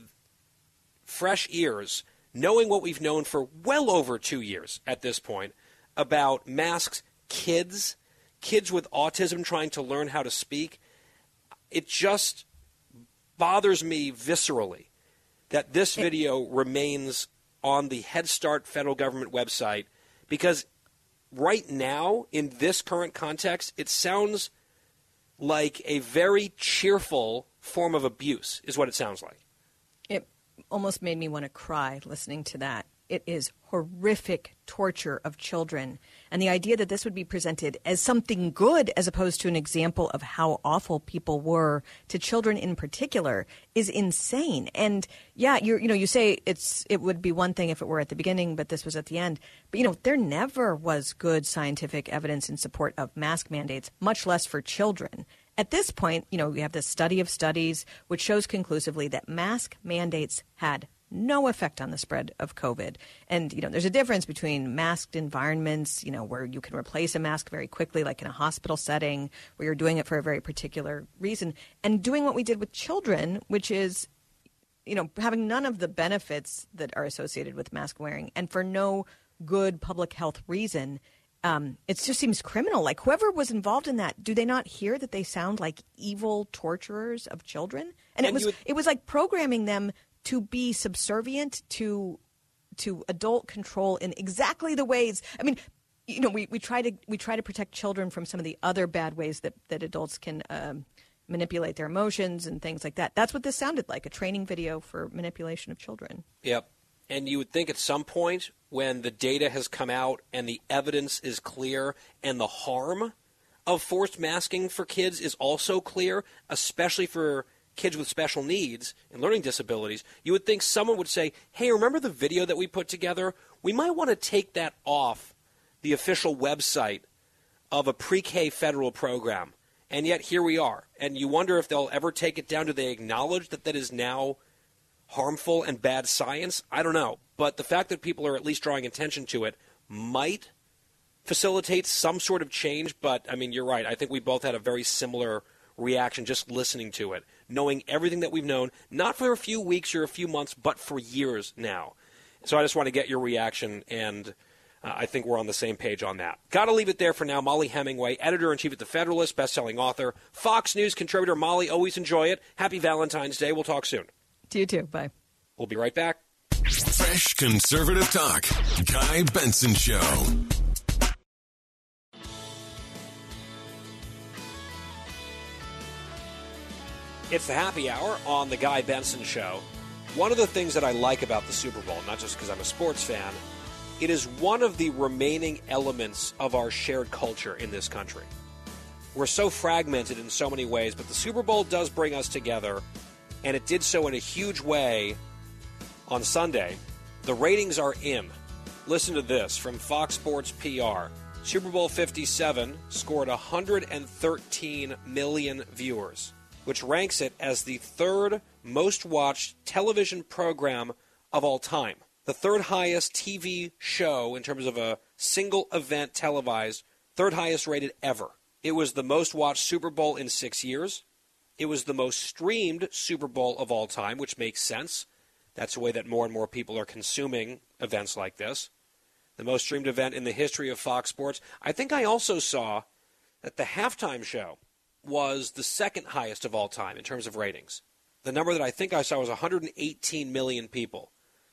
fresh ears, knowing what we've known for well over two years at this point about masks, kids, kids with autism trying to learn how to speak, it just bothers me viscerally that this video remains on the Head Start federal government website because right now, in this current context, it sounds like a very cheerful form of abuse, is what it sounds like. Almost made me want to cry listening to that. It is horrific torture of children. And the idea that this would be presented as something good as opposed to an example of how awful people were to children in particular is insane. And yeah, you you know, you say it's it would be one thing if it were at the beginning, but this was at the end. But you know, there never was good scientific evidence in support of mask mandates, much less for children. At this point, you know, we have this study of studies which shows conclusively that mask mandates had no effect on the spread of COVID. And, you know, there's a difference between masked environments, you know, where you can replace a mask very quickly, like in a hospital setting, where you're doing it for a very particular reason, and doing what we did with children, which is, you know, having none of the benefits that are associated with mask wearing and for no good public health reason. Um, it just seems criminal. Like whoever was involved in that, do they not hear that they sound like evil torturers of children? And, And it was would- it was like programming them to be subservient to to adult control in exactly the ways. I mean, you know, we, we try to we try to protect children from some of the other bad ways that that adults can um, manipulate their emotions and things like that. That's what this sounded like—a training video for manipulation of children. Yep. And you would think at some point when the data has come out and the evidence is clear and the harm of forced masking for kids is also clear, especially for kids with special needs and learning disabilities, you would think someone would say, hey, remember the video that we put together? We might want to take that off the official website of a pre K federal program. And yet here we are. And you wonder if they'll ever take it down. Do they acknowledge that that is now harmful and bad science? I don't know. But the fact that people are at least drawing attention to it might facilitate some sort of change. But I mean, you're right. I think we both had a very similar reaction just listening to it, knowing everything that we've known, not for a few weeks or a few months, but for years now. So I just want to get your reaction, and uh, I think we're on the same page on that. Got to leave it there for now. Mollie Hemingway, editor in chief at The Federalist, best selling author, Fox News contributor. Mollie, always enjoy it. Happy Valentine's Day. We'll talk soon. To you too. Bye. We'll be right back. Fresh conservative talk. Guy Benson Show. It's the happy hour on the Guy Benson Show. One of the things that I like about the Super Bowl, not just because I'm a sports fan, it is one of the remaining elements of our shared culture in this country. We're so fragmented in so many ways, but the Super Bowl does bring us together, and it did so in a huge way on Sunday. The ratings are in. Listen to this from Fox Sports PR. Super Bowl 57 scored 113 million viewers, which ranks it as the third most watched television program of all time. The third highest TV show in terms of a single event televised, third highest rated ever. It was the most watched Super Bowl in six years. It was the most streamed Super Bowl of all time, which makes sense. That's the way that more and more people are consuming events like this. The most streamed event in the history of Fox Sports. I think I also saw that the halftime show was the second highest of all time in terms of ratings. The number that I think I saw was 118 million people.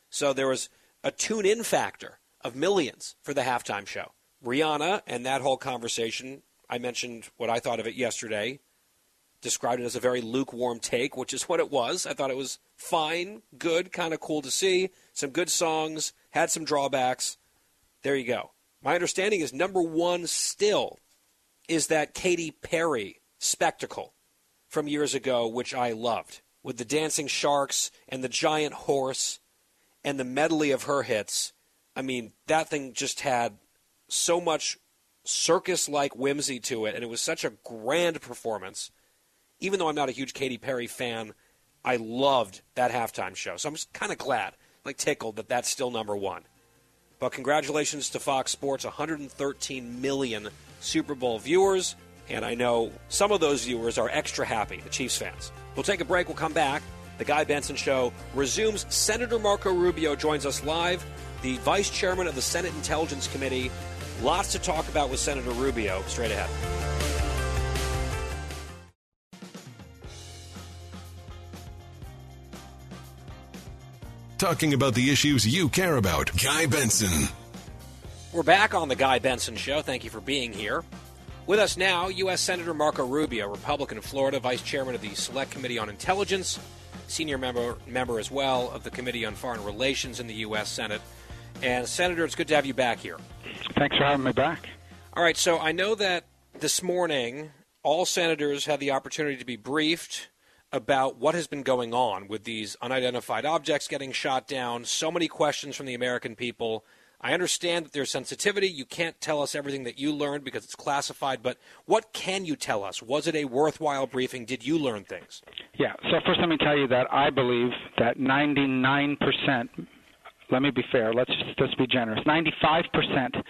So there was a tune in factor of millions for the halftime show. Rihanna and that whole conversation, I mentioned what I thought of it yesterday, described it as a very lukewarm take, which is what it was. I thought it was fine, good, kind of cool to see. Some good songs, had some drawbacks. There you go. My understanding is number one still is that Katy Perry spectacle from years ago, which I loved, with the dancing sharks and the giant horse and the medley of her hits. I mean, that thing just had so much circus like whimsy to it, and it was such a grand performance. Even though I'm not a huge Katy Perry fan, I loved that halftime show. So I'm just kind of glad, like tickled, that that's still number one. But congratulations to Fox Sports 113 million Super Bowl viewers. And I know some of those viewers are extra happy, the Chiefs fans. We'll take a break. We'll come back. The Guy Benson Show resumes. Senator Marco Rubio joins us live, the vice chairman of the Senate Intelligence Committee. Lots to talk about with Senator Rubio straight ahead. Talking about the issues you care about. Guy Benson. We're back on the Guy Benson Show. Thank you for being here. With us now, U.S. Senator Marco Rubio, Republican of Florida, Vice Chairman of the Select Committee on Intelligence, senior member member as well of the Committee on Foreign Relations in the U.S. Senate. And Senator, it's good to have you back here. Thanks for having me back. All right, so I know that this morning all senators had the opportunity to be briefed about what has been going on with these unidentified objects getting shot down. So many questions from the American people I understand that there's sensitivity. You can't tell us everything that you learned because it's classified, but what can you tell us? Was it a worthwhile briefing? Did you learn things? Yeah, so first let me tell you that I believe that 99%, let me be fair, let's just, let's be generous, 95%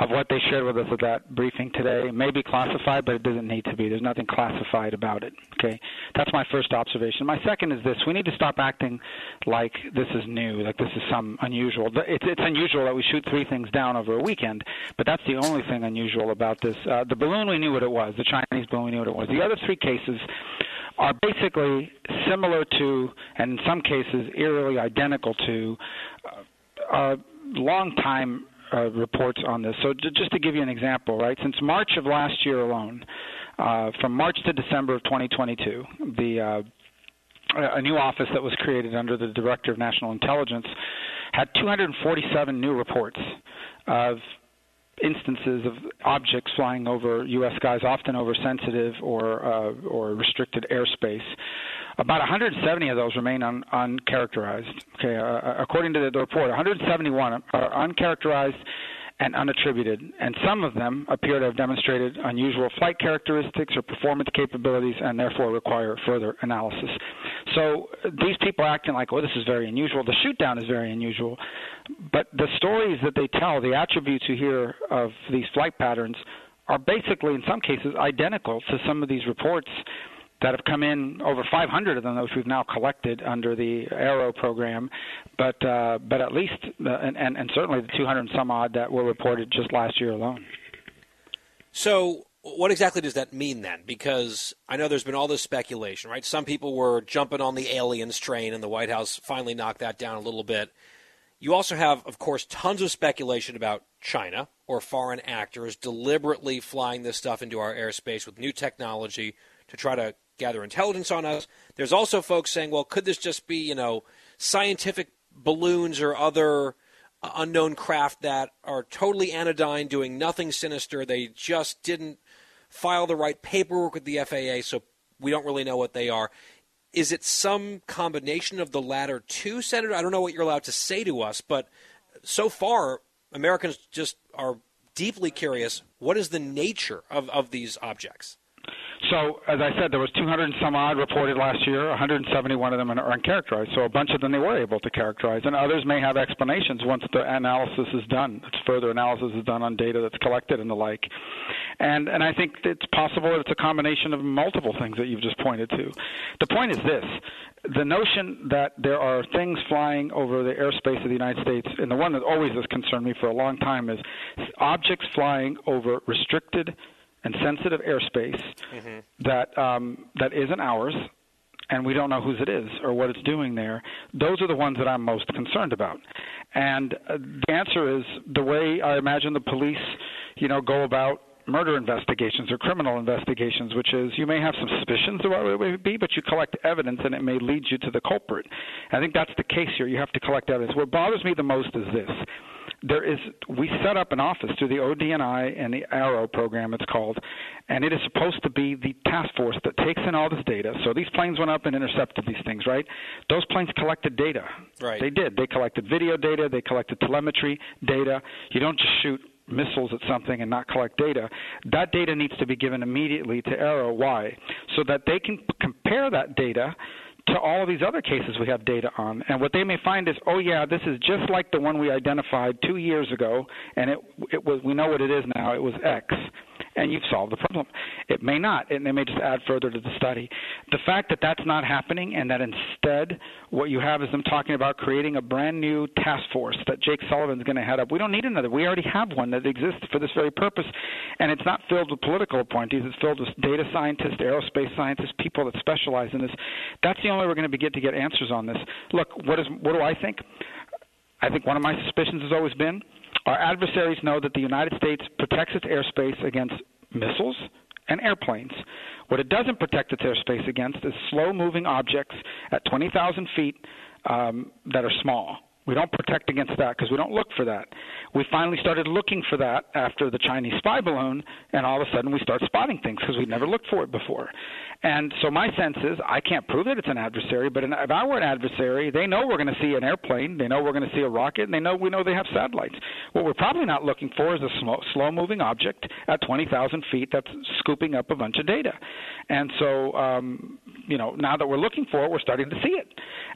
of what they shared with us at that briefing today may be classified, but it doesn't need to be. There's nothing classified about it. Okay, that's my first observation. My second is this: we need to stop acting like this is new, like this is some unusual. It's, it's unusual that we shoot three things down over a weekend, but that's the only thing unusual about this. Uh, the balloon, we knew what it was. The Chinese balloon, we knew what it was. The other three cases are basically similar to, and in some cases eerily identical to, uh, uh, long time uh, reports on this. So just to give you an example, right? Since March of last year alone, uh, from March to December of 2022, the uh, a new office that was created under the Director of National Intelligence had 247 new reports of instances of objects flying over U.S. skies, often over sensitive or uh, or restricted airspace. About 170 of those remain un- uncharacterized. Okay, uh, uh according to the report, 171 are uncharacterized and unattributed, and some of them appear to have demonstrated unusual flight characteristics or performance capabilities and therefore require further analysis. So these people acting like, oh, this is very unusual. The shootdown is very unusual. But the stories that they tell, the attributes you hear of these flight patterns, are basically, in some cases, identical to some of these reports that have come in over 500 of them, which we've now collected under the AARO program, but uh, but at least uh, and, and and certainly the 200 and some odd that were reported just last year alone. So. What exactly does that mean then? Because I know there's been all this speculation, right? Some people were jumping on the aliens train, and the White House finally knocked that down a little bit. You also have, of course, tons of speculation about China or foreign actors deliberately flying this stuff into our airspace with new technology to try to gather intelligence on us. There's also folks saying, well, could this just be, you know, scientific balloons or other uh, unknown craft that are totally anodyne, doing nothing sinister? They just didn't file the right paperwork with the FAA, so we don't really know what they are. Is it some combination of the latter two, Senator? I don't know what you're allowed to say to us, but so far, Americans just are deeply curious. What is the nature of, of these objects? So, as I said, there was 200 and some odd reported last year. 171 of them are uncharacterized. So, a bunch of them they were able to characterize, and others may have explanations once the analysis is done. It's further analysis is done on data that's collected and the like. And and I think it's possible that it's a combination of multiple things that you've just pointed to. The point is this: the notion that there are things flying over the airspace of the United States, and the one that always has concerned me for a long time is objects flying over restricted and sensitive airspace mm-hmm. that um, that isn't ours, and we don't know whose it is or what it's doing there. Those are the ones that I'm most concerned about. And uh, the answer is the way I imagine the police, you know, go about murder investigations or criminal investigations, which is you may have some suspicions of what it may be, but you collect evidence and it may lead you to the culprit. I think that's the case here. You have to collect evidence. What bothers me the most is this there is we set up an office through the ODNI and the AARO program it's called, and it is supposed to be the task force that takes in all this data. So these planes went up and intercepted these things, right? Those planes collected data. Right. They did. They collected video data. They collected telemetry data. You don't just shoot missiles at something and not collect data. That data needs to be given immediately to AARO. Why? So that they can compare that data to all of these other cases we have data on. And what they may find is, oh yeah, this is just like the one we identified two years ago, and it it was we know what it is now. It was X and you've solved the problem. It may not, and they may just add further to the study. The fact that that's not happening and that instead what you have is them talking about creating a brand new task force that Jake Sullivan's going to head up. We don't need another. We already have one that exists for this very purpose, and it's not filled with political appointees. It's filled with data scientists, aerospace scientists, people that specialize in this. That's the only way we're going to get to get answers on this. Look, what is what do I think? I think one of my suspicions has always been our adversaries know that the United States protects its airspace against missiles and airplanes. What it doesn't protect its airspace against is slow moving objects at 20,000 feet um, that are small. We don't protect against that because we don't look for that. We finally started looking for that after the Chinese spy balloon, and all of a sudden we start spotting things because we've never looked for it before. And so my sense is I can't prove that it's an adversary, but if I were an adversary, they know we're going to see an airplane, they know we're going to see a rocket, and they know we know they have satellites. What we're probably not looking for is a slow, slow-moving object at 20,000 feet that's scooping up a bunch of data. And so, um, you know, now that we're looking for it, we're starting to see it.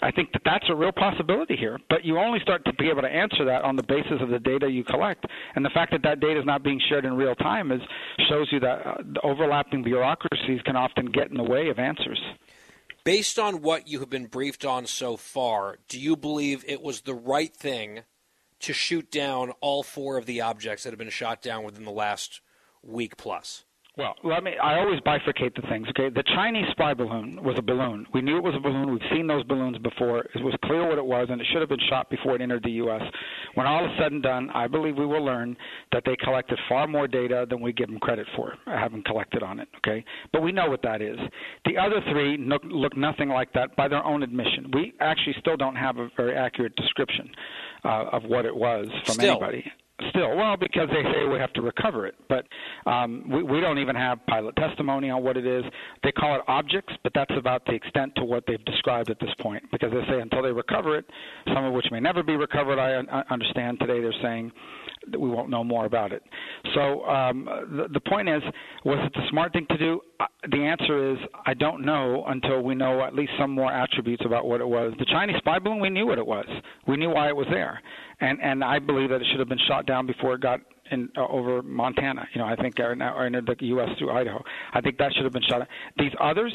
I think that that's a real possibility here. But you only start to be able to answer that on the basis of the data you collect, and the fact that that data is not being shared in real time is shows you that uh, overlapping bureaucracies can often get in the way of answers. Based on what you have been briefed on so far, do you believe it was the right thing to shoot down all four of the objects that have been shot down within the last week plus? Well, let me. I always bifurcate the things. Okay, the Chinese spy balloon was a balloon. We knew it was a balloon. We've seen those balloons before. It was clear what it was, and it should have been shot before it entered the U.S. When all is said and done, I believe we will learn that they collected far more data than we give them credit for, having collected on it. Okay, but we know what that is. The other three look, look nothing like that by their own admission. We actually still don't have a very accurate description uh, of what it was from Still. anybody. Still, well, because they say we have to recover it, but um, we, we don't even have pilot testimony on what it is. They call it objects, but that's about the extent to what they've described at this point. Because they say until they recover it, some of which may never be recovered. I un- understand today they're saying we won't know more about it. So um, the, the point is, was it the smart thing to do? Uh, The answer is I don't know until we know at least some more attributes about what it was. The Chinese spy balloon, we knew what it was. We knew why it was there, and and I believe that it should have been shot down before it got in uh, over Montana. You know, I think or, or entered the U.S. through Idaho. I think that should have been shot. down. These others,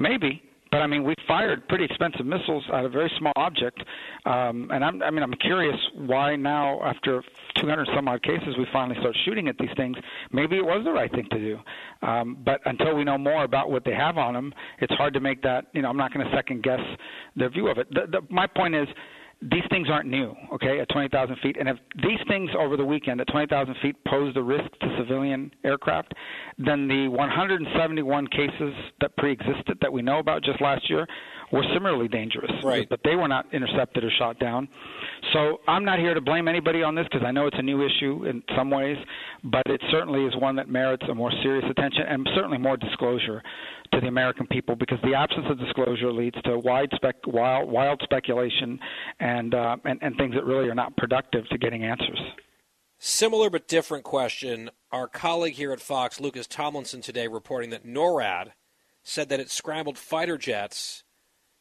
maybe. But I mean, we fired pretty expensive missiles at a very small object, um, and I'm, I mean, I'm curious why now, after 200 some odd cases, we finally start shooting at these things. Maybe it was the right thing to do, um, but until we know more about what they have on them, it's hard to make that. You know, I'm not going to second guess their view of it. The, the, my point is, these things aren't new, okay, at 20,000 feet. And if these things over the weekend at 20,000 feet posed a risk to civilian aircraft, then the 171 cases that pre-existed that we know about just last year were similarly dangerous. Right. But they were not intercepted or shot down. So I'm not here to blame anybody on this because I know it's a new issue in some ways, but it certainly is one that merits a more serious attention and certainly more disclosure to the American people because the absence of disclosure leads to wide spec, wild, wild speculation and, uh, and and things that really are not productive to getting answers. Similar but different question. Our colleague here at Fox, Lucas Tomlinson, today reporting that NORAD said that it scrambled fighter jets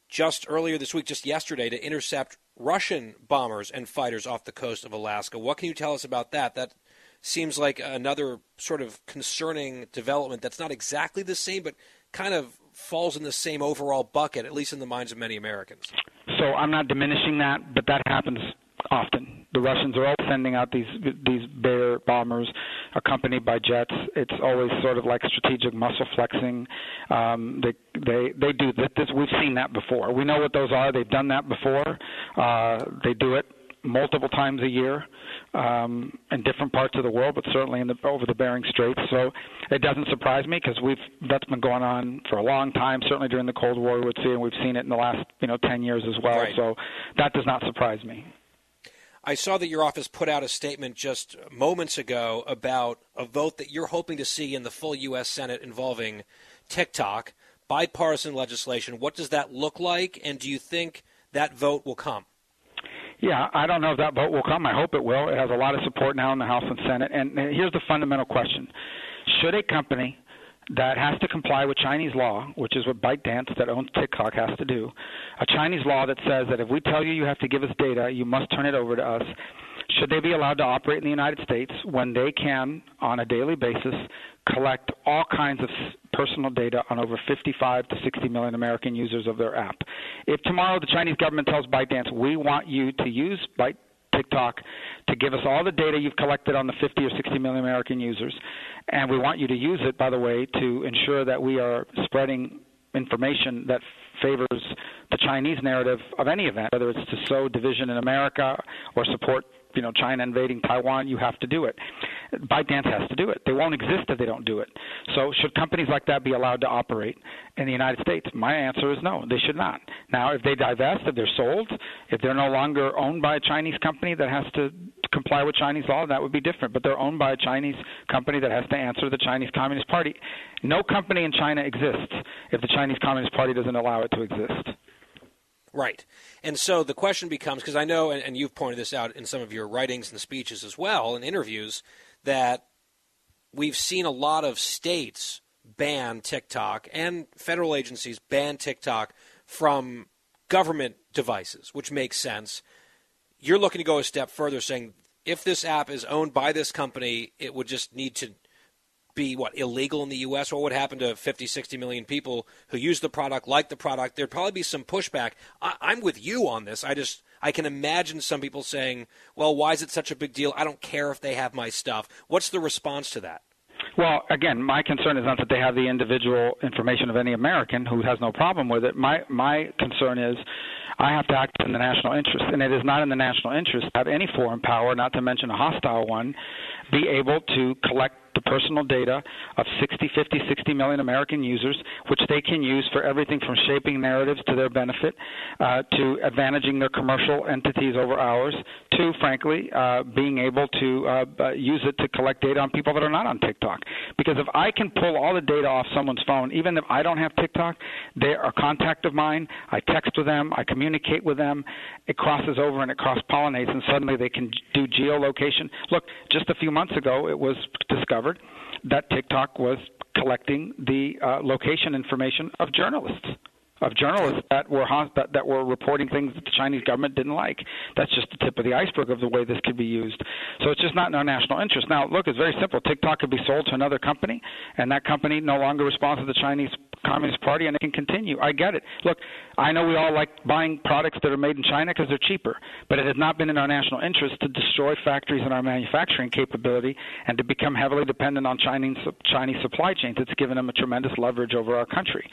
just earlier this week, just yesterday, to intercept Russian bombers and fighters off the coast of Alaska. What can you tell us about that? That seems like another sort of concerning development that's not exactly the same, but kind of falls in the same overall bucket, at least in the minds of many Americans. So I'm not diminishing that, but that happens often. The Russians are always sending out these these Bear bombers accompanied by jets. It's always sort of like strategic muscle flexing. Um, they they they do that. this. We've seen that before. We know what those are. They've done that before. Uh, they do it multiple times a year um, in different parts of the world, but certainly in the, over the Bering Straits. So it doesn't surprise me because we've that's been going on for a long time. Certainly during the Cold War, we would see, and we've seen it in the last you know 10 years as well. Right. So that does not surprise me. I saw that your office put out a statement just moments ago about a vote that you're hoping to see in the full U.S. Senate involving TikTok, bipartisan legislation. What does that look like, and do you think that vote will come? Yeah, I don't know if that vote will come. I hope it will. It has a lot of support now in the House and Senate. And here's the fundamental question Should a company that has to comply with Chinese law, which is what ByteDance that owns TikTok has to do, a Chinese law that says that if we tell you you have to give us data, you must turn it over to us, should they be allowed to operate in the United States when they can, on a daily basis, collect all kinds of personal data on over 55 to 60 million American users of their app? If tomorrow the Chinese government tells ByteDance, we want you to use Byte TikTok to give us all the data you've collected on the 50 or 60 million American users, and we want you to use it, by the way, to ensure that we are spreading information that favors the Chinese narrative of any event, whether it's to sow division in America or support you know China invading Taiwan, you have to do it. ByteDance has to do it. They won't exist if they don't do it. So should companies like that be allowed to operate in the United States? My answer is no, they should not. Now, if they divest, if they're sold, if they're no longer owned by a Chinese company that has to comply with Chinese law, that would be different. But they're owned by a Chinese company that has to answer the Chinese Communist Party. No company in China exists if the Chinese Communist Party doesn't allow it to exist. Right. And so the question becomes because I know, and, and, you've pointed this out in some of your writings and speeches as well, in interviews, that we've seen a lot of states ban TikTok and federal agencies ban TikTok from government devices, which makes sense. You're looking to go a step further, saying if this app is owned by this company, it would just need to be what illegal in the U.S. What would happen to 50, 60 million people who use the product, like the product? There'd probably be some pushback. I, I'm with you on this. I just I can imagine some people saying, "Well, why is it such a big deal? I don't care if they have my stuff." What's the response to that? Well, again, my concern is not that they have the individual information of any American who has no problem with it. My my concern is I have to act in the national interest, and it is not in the national interest to have any foreign power, not to mention a hostile one, be able to collect the personal data of 60, 50, 60 million American users, which they can use for everything from shaping narratives to their benefit, uh, to advantaging their commercial entities over ours, to, frankly, uh, being able to uh, use it to collect data on people that are not on TikTok. Because if I can pull all the data off someone's phone, even if I don't have TikTok, they are a contact of mine. I text with them, I communicate with them. It crosses over and it cross pollinates, and suddenly they can do geolocation. Look, just a few months ago, it was discovered discovered that TikTok was collecting the uh, location information of journalists of journalists that were that, that were reporting things that the Chinese government didn't like. That's just the tip of the iceberg of the way this could be used. So it's just not in our national interest. Now, look, it's very simple. TikTok could be sold to another company, and that company no longer responds to the Chinese Communist Party, and it can continue. I get it. Look, I know we all like buying products that are made in China because they're cheaper, but it has not been in our national interest to destroy factories and our manufacturing capability and to become heavily dependent on Chinese Chinese supply chains. It's given them a tremendous leverage over our country.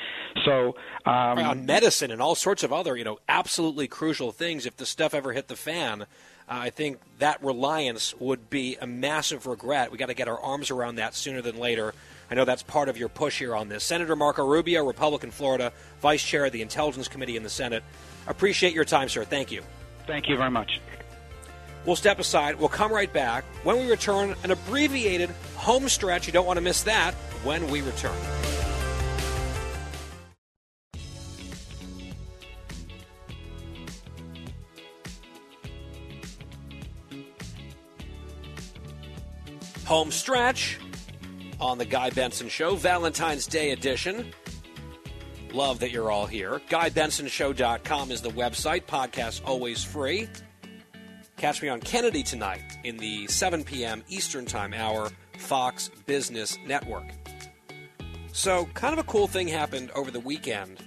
So uh, um, on medicine and all sorts of other you know absolutely crucial things. If the stuff ever hit the fan. Uh, I think that reliance would be a massive regret. We got to get our arms around that sooner than later. I know that's part of your push here on this. Senator Marco Rubio, Republican Florida, Vice Chair of the Intelligence Committee in the Senate. Appreciate your time, sir. Thank you. Thank you very much. We'll step aside. We'll come right back. When we return, an abbreviated home stretch. You don't want to miss that when we return. Home stretch on the Guy Benson Show, Valentine's Day edition. Love that you're all here. GuyBensonShow.com is the website. Podcast always free. Catch me on Kennedy tonight in the 7 p.m. Eastern Time hour, Fox Business Network. So, kind of a cool thing happened over the weekend.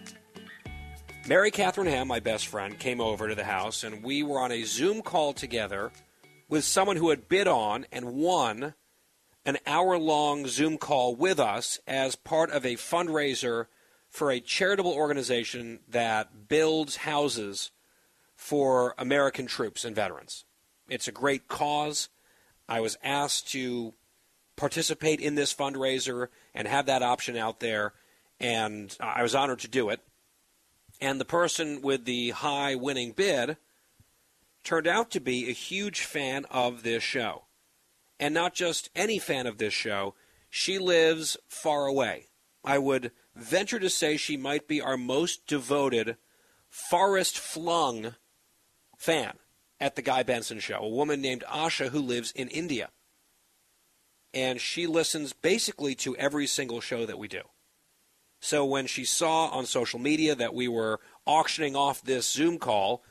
Mary Catherine Ham, my best friend, came over to the house, and we were on a Zoom call together with someone who had bid on and won an hour long Zoom call with us as part of a fundraiser for a charitable organization that builds houses for American troops and veterans. It's a great cause. I was asked to participate in this fundraiser and have that option out there, and I was honored to do it. And the person with the high winning bid turned out to be a huge fan of this show and not just any fan of this show. She lives far away. I would venture to say she might be our most devoted, farthest flung fan at the Guy Benson show, a woman named Asha who lives in India. And she listens basically to every single show that we do. So when she saw on social media that we were auctioning off this Zoom call,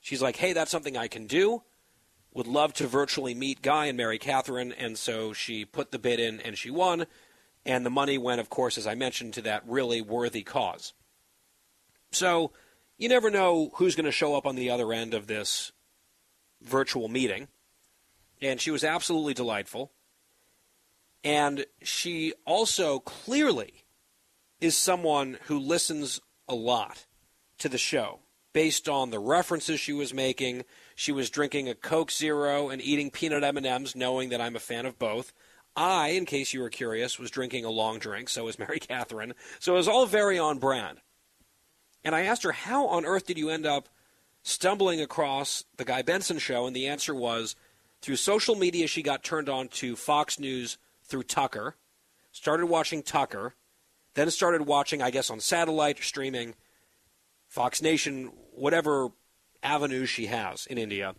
she's like, hey, that's something I can do would love to virtually meet Guy and Mary Catherine, and so she put the bid in and she won. And the money went, of course, as I mentioned, to that really worthy cause. So you never know who's going to show up on the other end of this virtual meeting. And she was absolutely delightful. And she also clearly is someone who listens a lot to the show based on the references she was making. She was drinking a Coke Zero and eating peanut M&Ms knowing that I'm a fan of both. I, in case you were curious, was drinking a long drink, so was Mary Catherine. So it was all very on brand. And I asked her, how on earth did you end up stumbling across the Guy Benson show? And the answer was through social media, she got turned on to Fox News through Tucker, started watching Tucker, then started watching, I guess, on satellite streaming, Fox Nation, whatever avenues she has in India.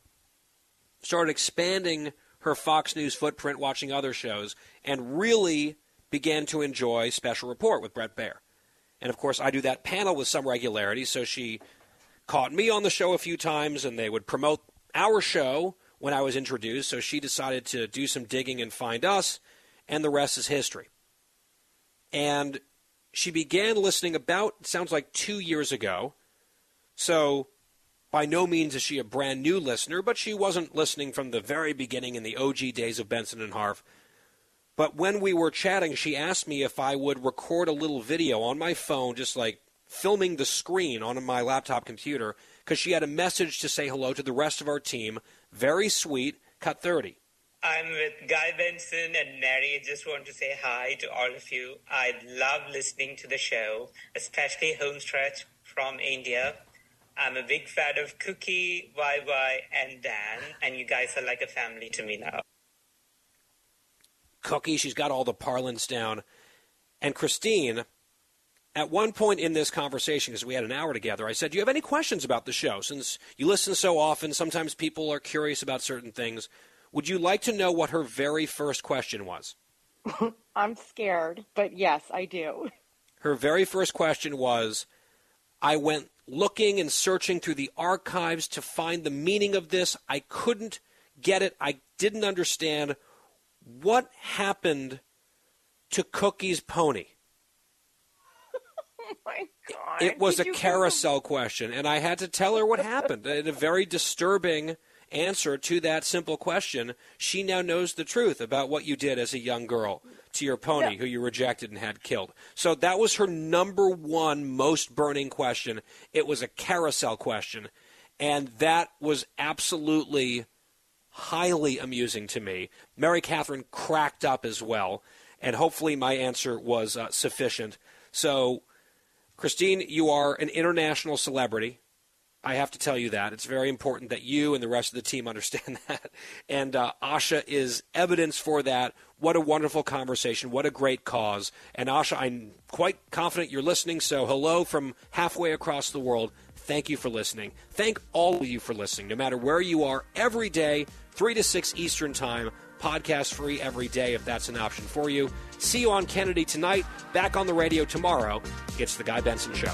Started expanding her Fox News footprint, watching other shows, and really began to enjoy Special Report with Bret Baier. And of course, I do that panel with some regularity, so she caught me on the show a few times, and they would promote our show when I was introduced. So she decided to do some digging and find us, and the rest is history. And she began listening about, sounds like two years ago. So by no means is she a brand new listener, but she wasn't listening from the very beginning in the OG days of Benson and Harf. But when we were chatting, she asked me if I would record a little video on my phone, just like filming the screen on my laptop computer, because she had a message to say hello to the rest of our team. Very sweet. Cut 30. I'm with Guy Benson and Mary. Just want to say hi to all of you. I love listening to the show, especially Homestretch from India. I'm a big fan of Cookie, YY, and Dan, and you guys are like a family to me now. Cookie, she's got all the parlance down. And Christine, at one point in this conversation, because we had an hour together, I said, Do you have any questions about the show? Since you listen so often, sometimes people are curious about certain things. Would you like to know what her very first question was? I'm scared, but yes, I do. Her very first question was I went looking and searching through the archives to find the meaning of this. I couldn't get it. I didn't understand what happened to Cookie's pony. oh my God. It was Did a carousel question, and I had to tell her what happened. In a very disturbing answer to that simple question, she now knows the truth about what you did as a young girl to your pony Yeah. who you rejected and had killed. So that was her number one most burning question. It was a carousel question, and that was absolutely highly amusing to me. Mary Catherine cracked up as well, and hopefully my answer was uh, sufficient. So, Christine, you are an international celebrity. I have to tell you that. It's very important that you and the rest of the team understand that. And uh, Asha is evidence for that. What a wonderful conversation. What a great cause. And Asha, I'm quite confident you're listening. So, hello from halfway across the world. Thank you for listening. Thank all of you for listening, no matter where you are, every day, 3 to 6 Eastern Time. Podcast free every day if that's an option for you. See you on Kennedy tonight. Back on the radio tomorrow. It's The Guy Benson Show.